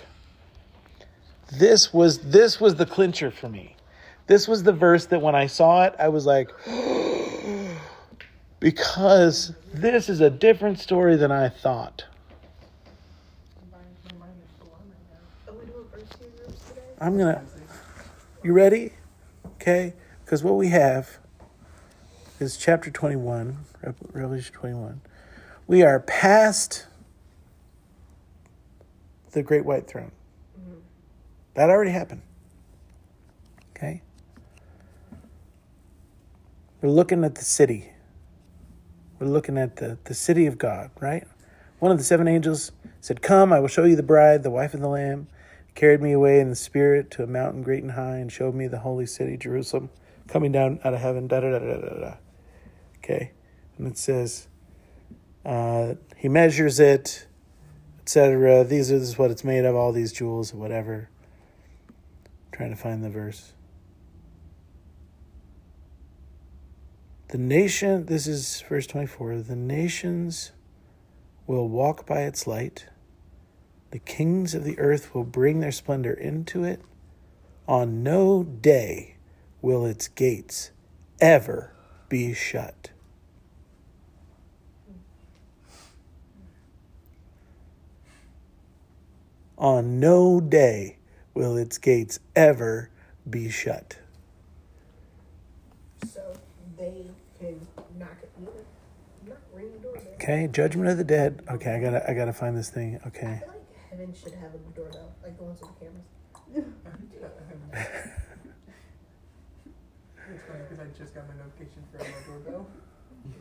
This was this was the clincher for me. This was the verse that when I saw it, I was like because this is a different story than I thought. Are we doing first two groups today? I'm going to You ready? Okay? Because what we have is chapter 21, Revelation 21. We are past the great white throne. Mm-hmm. That already happened. Okay? We're looking at the city. We're looking at the, the city of God, right? One of the seven angels said, Come, I will show you the bride, the wife of the Lamb. He carried me away in the spirit to a mountain great and high and showed me the holy city, Jerusalem, coming down out of heaven. Da da da da da da. Okay? And it says, uh, He measures it, etc. These are this is what it's made of, all these jewels, whatever. trying to find the verse. The nation, this is verse 24. The nations will walk by its light. The kings of the earth will bring their splendor into it. On no day will its gates ever be shut. On no day will its gates ever be shut. So they can knock you know, not ring the doorbell. Okay, judgment of the dead. Okay, I gotta I gotta find this thing. I Okay. feel like heaven should have a doorbell, like the ones with the cameras. It's funny because I just got my notification for my doorbell.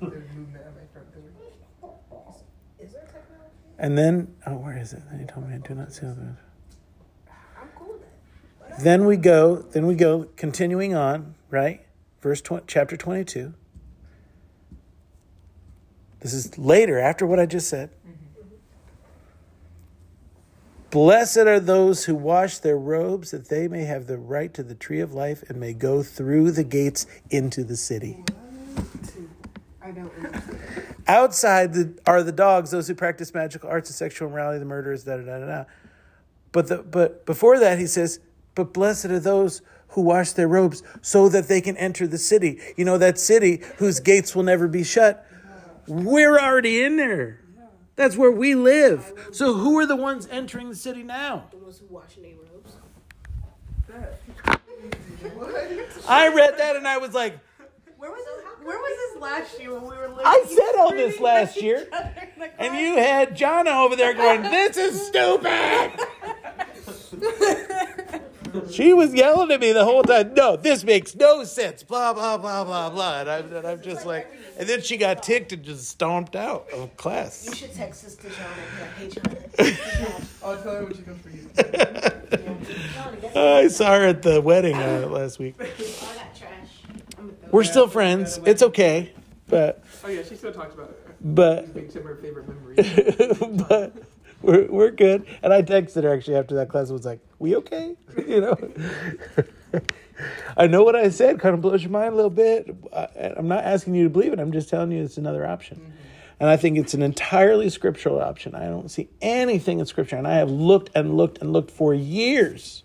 There's movement at my front door. Is there technology? And then oh where is it? Then he told me I do not see the I'm cool with that. Then we go, then we go, continuing on, right? Verse tw- chapter 22. This is later, after what I just said. Blessed are those who wash their robes, that they may have the right to the tree of life and may go through the gates into the city. I don't understand. Outside the, are the dogs, those who practice magical arts and sexual immorality, the murderers, da da da da da. But the but before that he says, but blessed are those who wash their robes so that they can enter the city. You know that city whose gates will never be shut. We're already in there. That's where we live. So who are the ones entering the city now? The ones who their robes. I read that and I was like, Where was this? Where was this last year when we were living? I said all this last year. each other in the and you had Jonna over there going, "This is stupid." she was yelling at me the whole time. No, this makes no sense. Blah blah blah blah blah. And I'm, and I'm just like, and then she got ticked and just stomped out of class. You should text this to John and be like, hey, John. I'll tell her when she comes for you. John, guess I saw her at the wedding uh, last week. what? I trash. I'm We're it still friends. It's okay, but Oh yeah, she still talks about it. but makes him her favorite memory. but we're we're good. And I texted her actually after that class. and Was like, "We okay?" You know. I know what I said. Kind of blows your mind a little bit. I, I'm not asking you to believe it. I'm just telling you it's another option. And I think it's an entirely scriptural option. I don't see anything in scripture, and I have looked and looked and looked for years.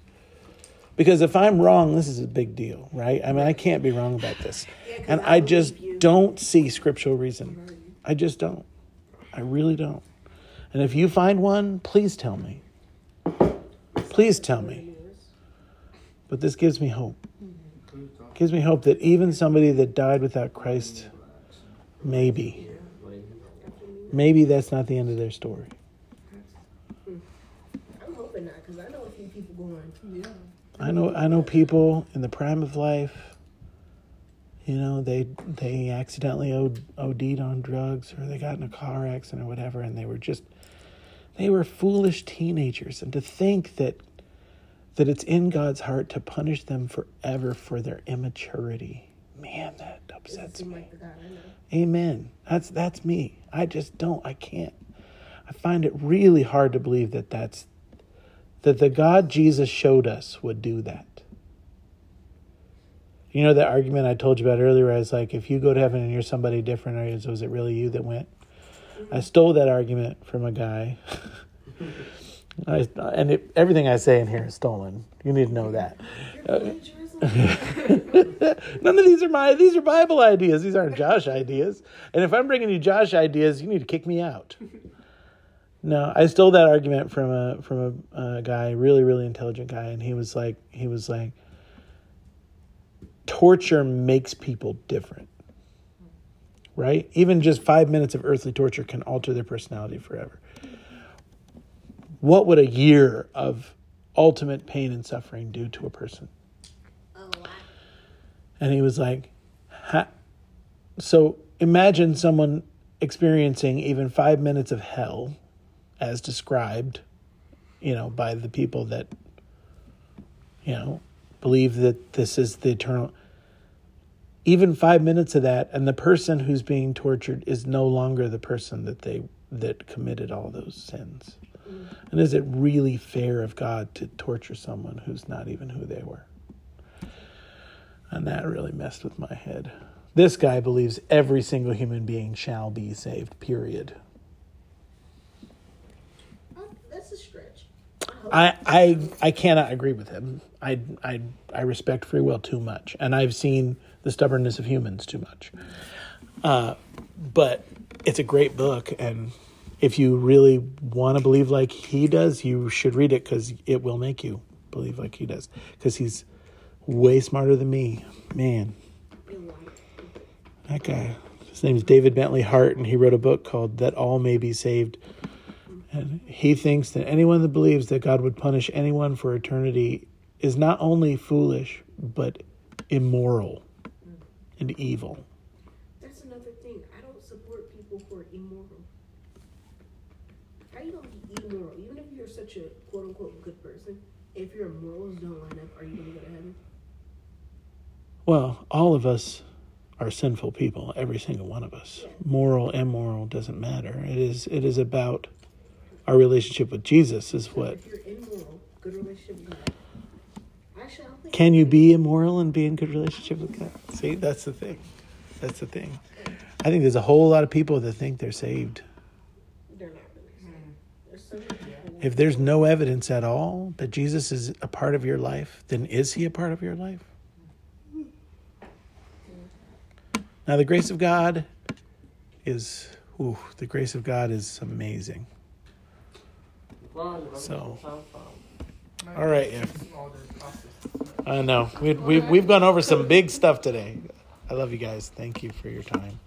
Because if I'm wrong, this is a big deal, right? I mean, I can't be wrong about this. Yeah, And I I just don't see scriptural reason. I just don't. I really don't. And if you find one, please tell me. Please tell me. But this gives me hope. Gives me hope that even somebody that died without Christ, maybe, maybe that's not the end of their story. I'm hoping not, because I know a few people going. Yeah. I know I know people in the prime of life. You know, they they accidentally OD, OD'd on drugs or they got in a car accident or whatever, and they were just they were foolish teenagers. And to think that that it's in God's heart to punish them forever for their immaturity. Man, that upsets me. like the God I know. Amen. That's that's me. I just don't. I can't. I find it really hard to believe that that's that the God Jesus showed us would do that. You know that argument I told you about earlier. I was like, if you go to heaven and you're somebody different, or was it really you that went? I stole that argument from a guy. I, and it, everything I say in here is stolen. You need to know that. You're. Uh, None of these are my these are Bible ideas. These aren't Josh ideas. And if I'm bringing you Josh ideas, you need to kick me out. No, I stole that argument from a from a, a guy, really really intelligent guy, and he was like he was like torture makes people different. Right? Even just 5 minutes of earthly torture can alter their personality forever. What would a year of ultimate pain and suffering do to a person? Oh, a lot. And he was like, ha- so imagine someone experiencing even five minutes of hell as described, you know, by the people that, you know, believe that this is the eternal. Even five minutes of that, and the person who's being tortured is no longer the person that they that committed all those sins. And is it really fair of God to torture someone who's not even who they were? And that really messed with my head. This guy believes every single human being shall be saved, period. That's a stretch. I I, I, I cannot agree with him. I, I, I respect free will too much, and I've seen the stubbornness of humans too much. Uh, but it's a great book, and if you really want to believe like he does, you should read it because it will make you believe like he does. Because he's way smarter than me, man. That guy. His name is David Bentley Hart, and he wrote a book called That All May Be Saved. And he thinks that anyone that believes that God would punish anyone for eternity is not only foolish, but immoral and evil. That's another thing. I don't support people who are immoral. How you gonna be immoral? Even if you're such a quote unquote good person, if your morals don't line up, are you gonna go to heaven? Well, all of us are sinful people, every single one of us. Moral, immoral doesn't matter. It is it is about our relationship with Jesus is So what If you're immoral, good relationship with God. Actually, I don't think Can you be immoral and be in good relationship with God? See, that's the thing. That's the thing. I think there's a whole lot of people that think they're saved. they're not really. saved. Hmm. There's so many people. If there's no evidence at all that Jesus is a part of your life, then is he a part of your life? Now, the grace of God is, ooh, the grace of God is amazing. So- All right, yeah. I know. We, we, we've gone over some big stuff today. I love you guys. Thank you for your time.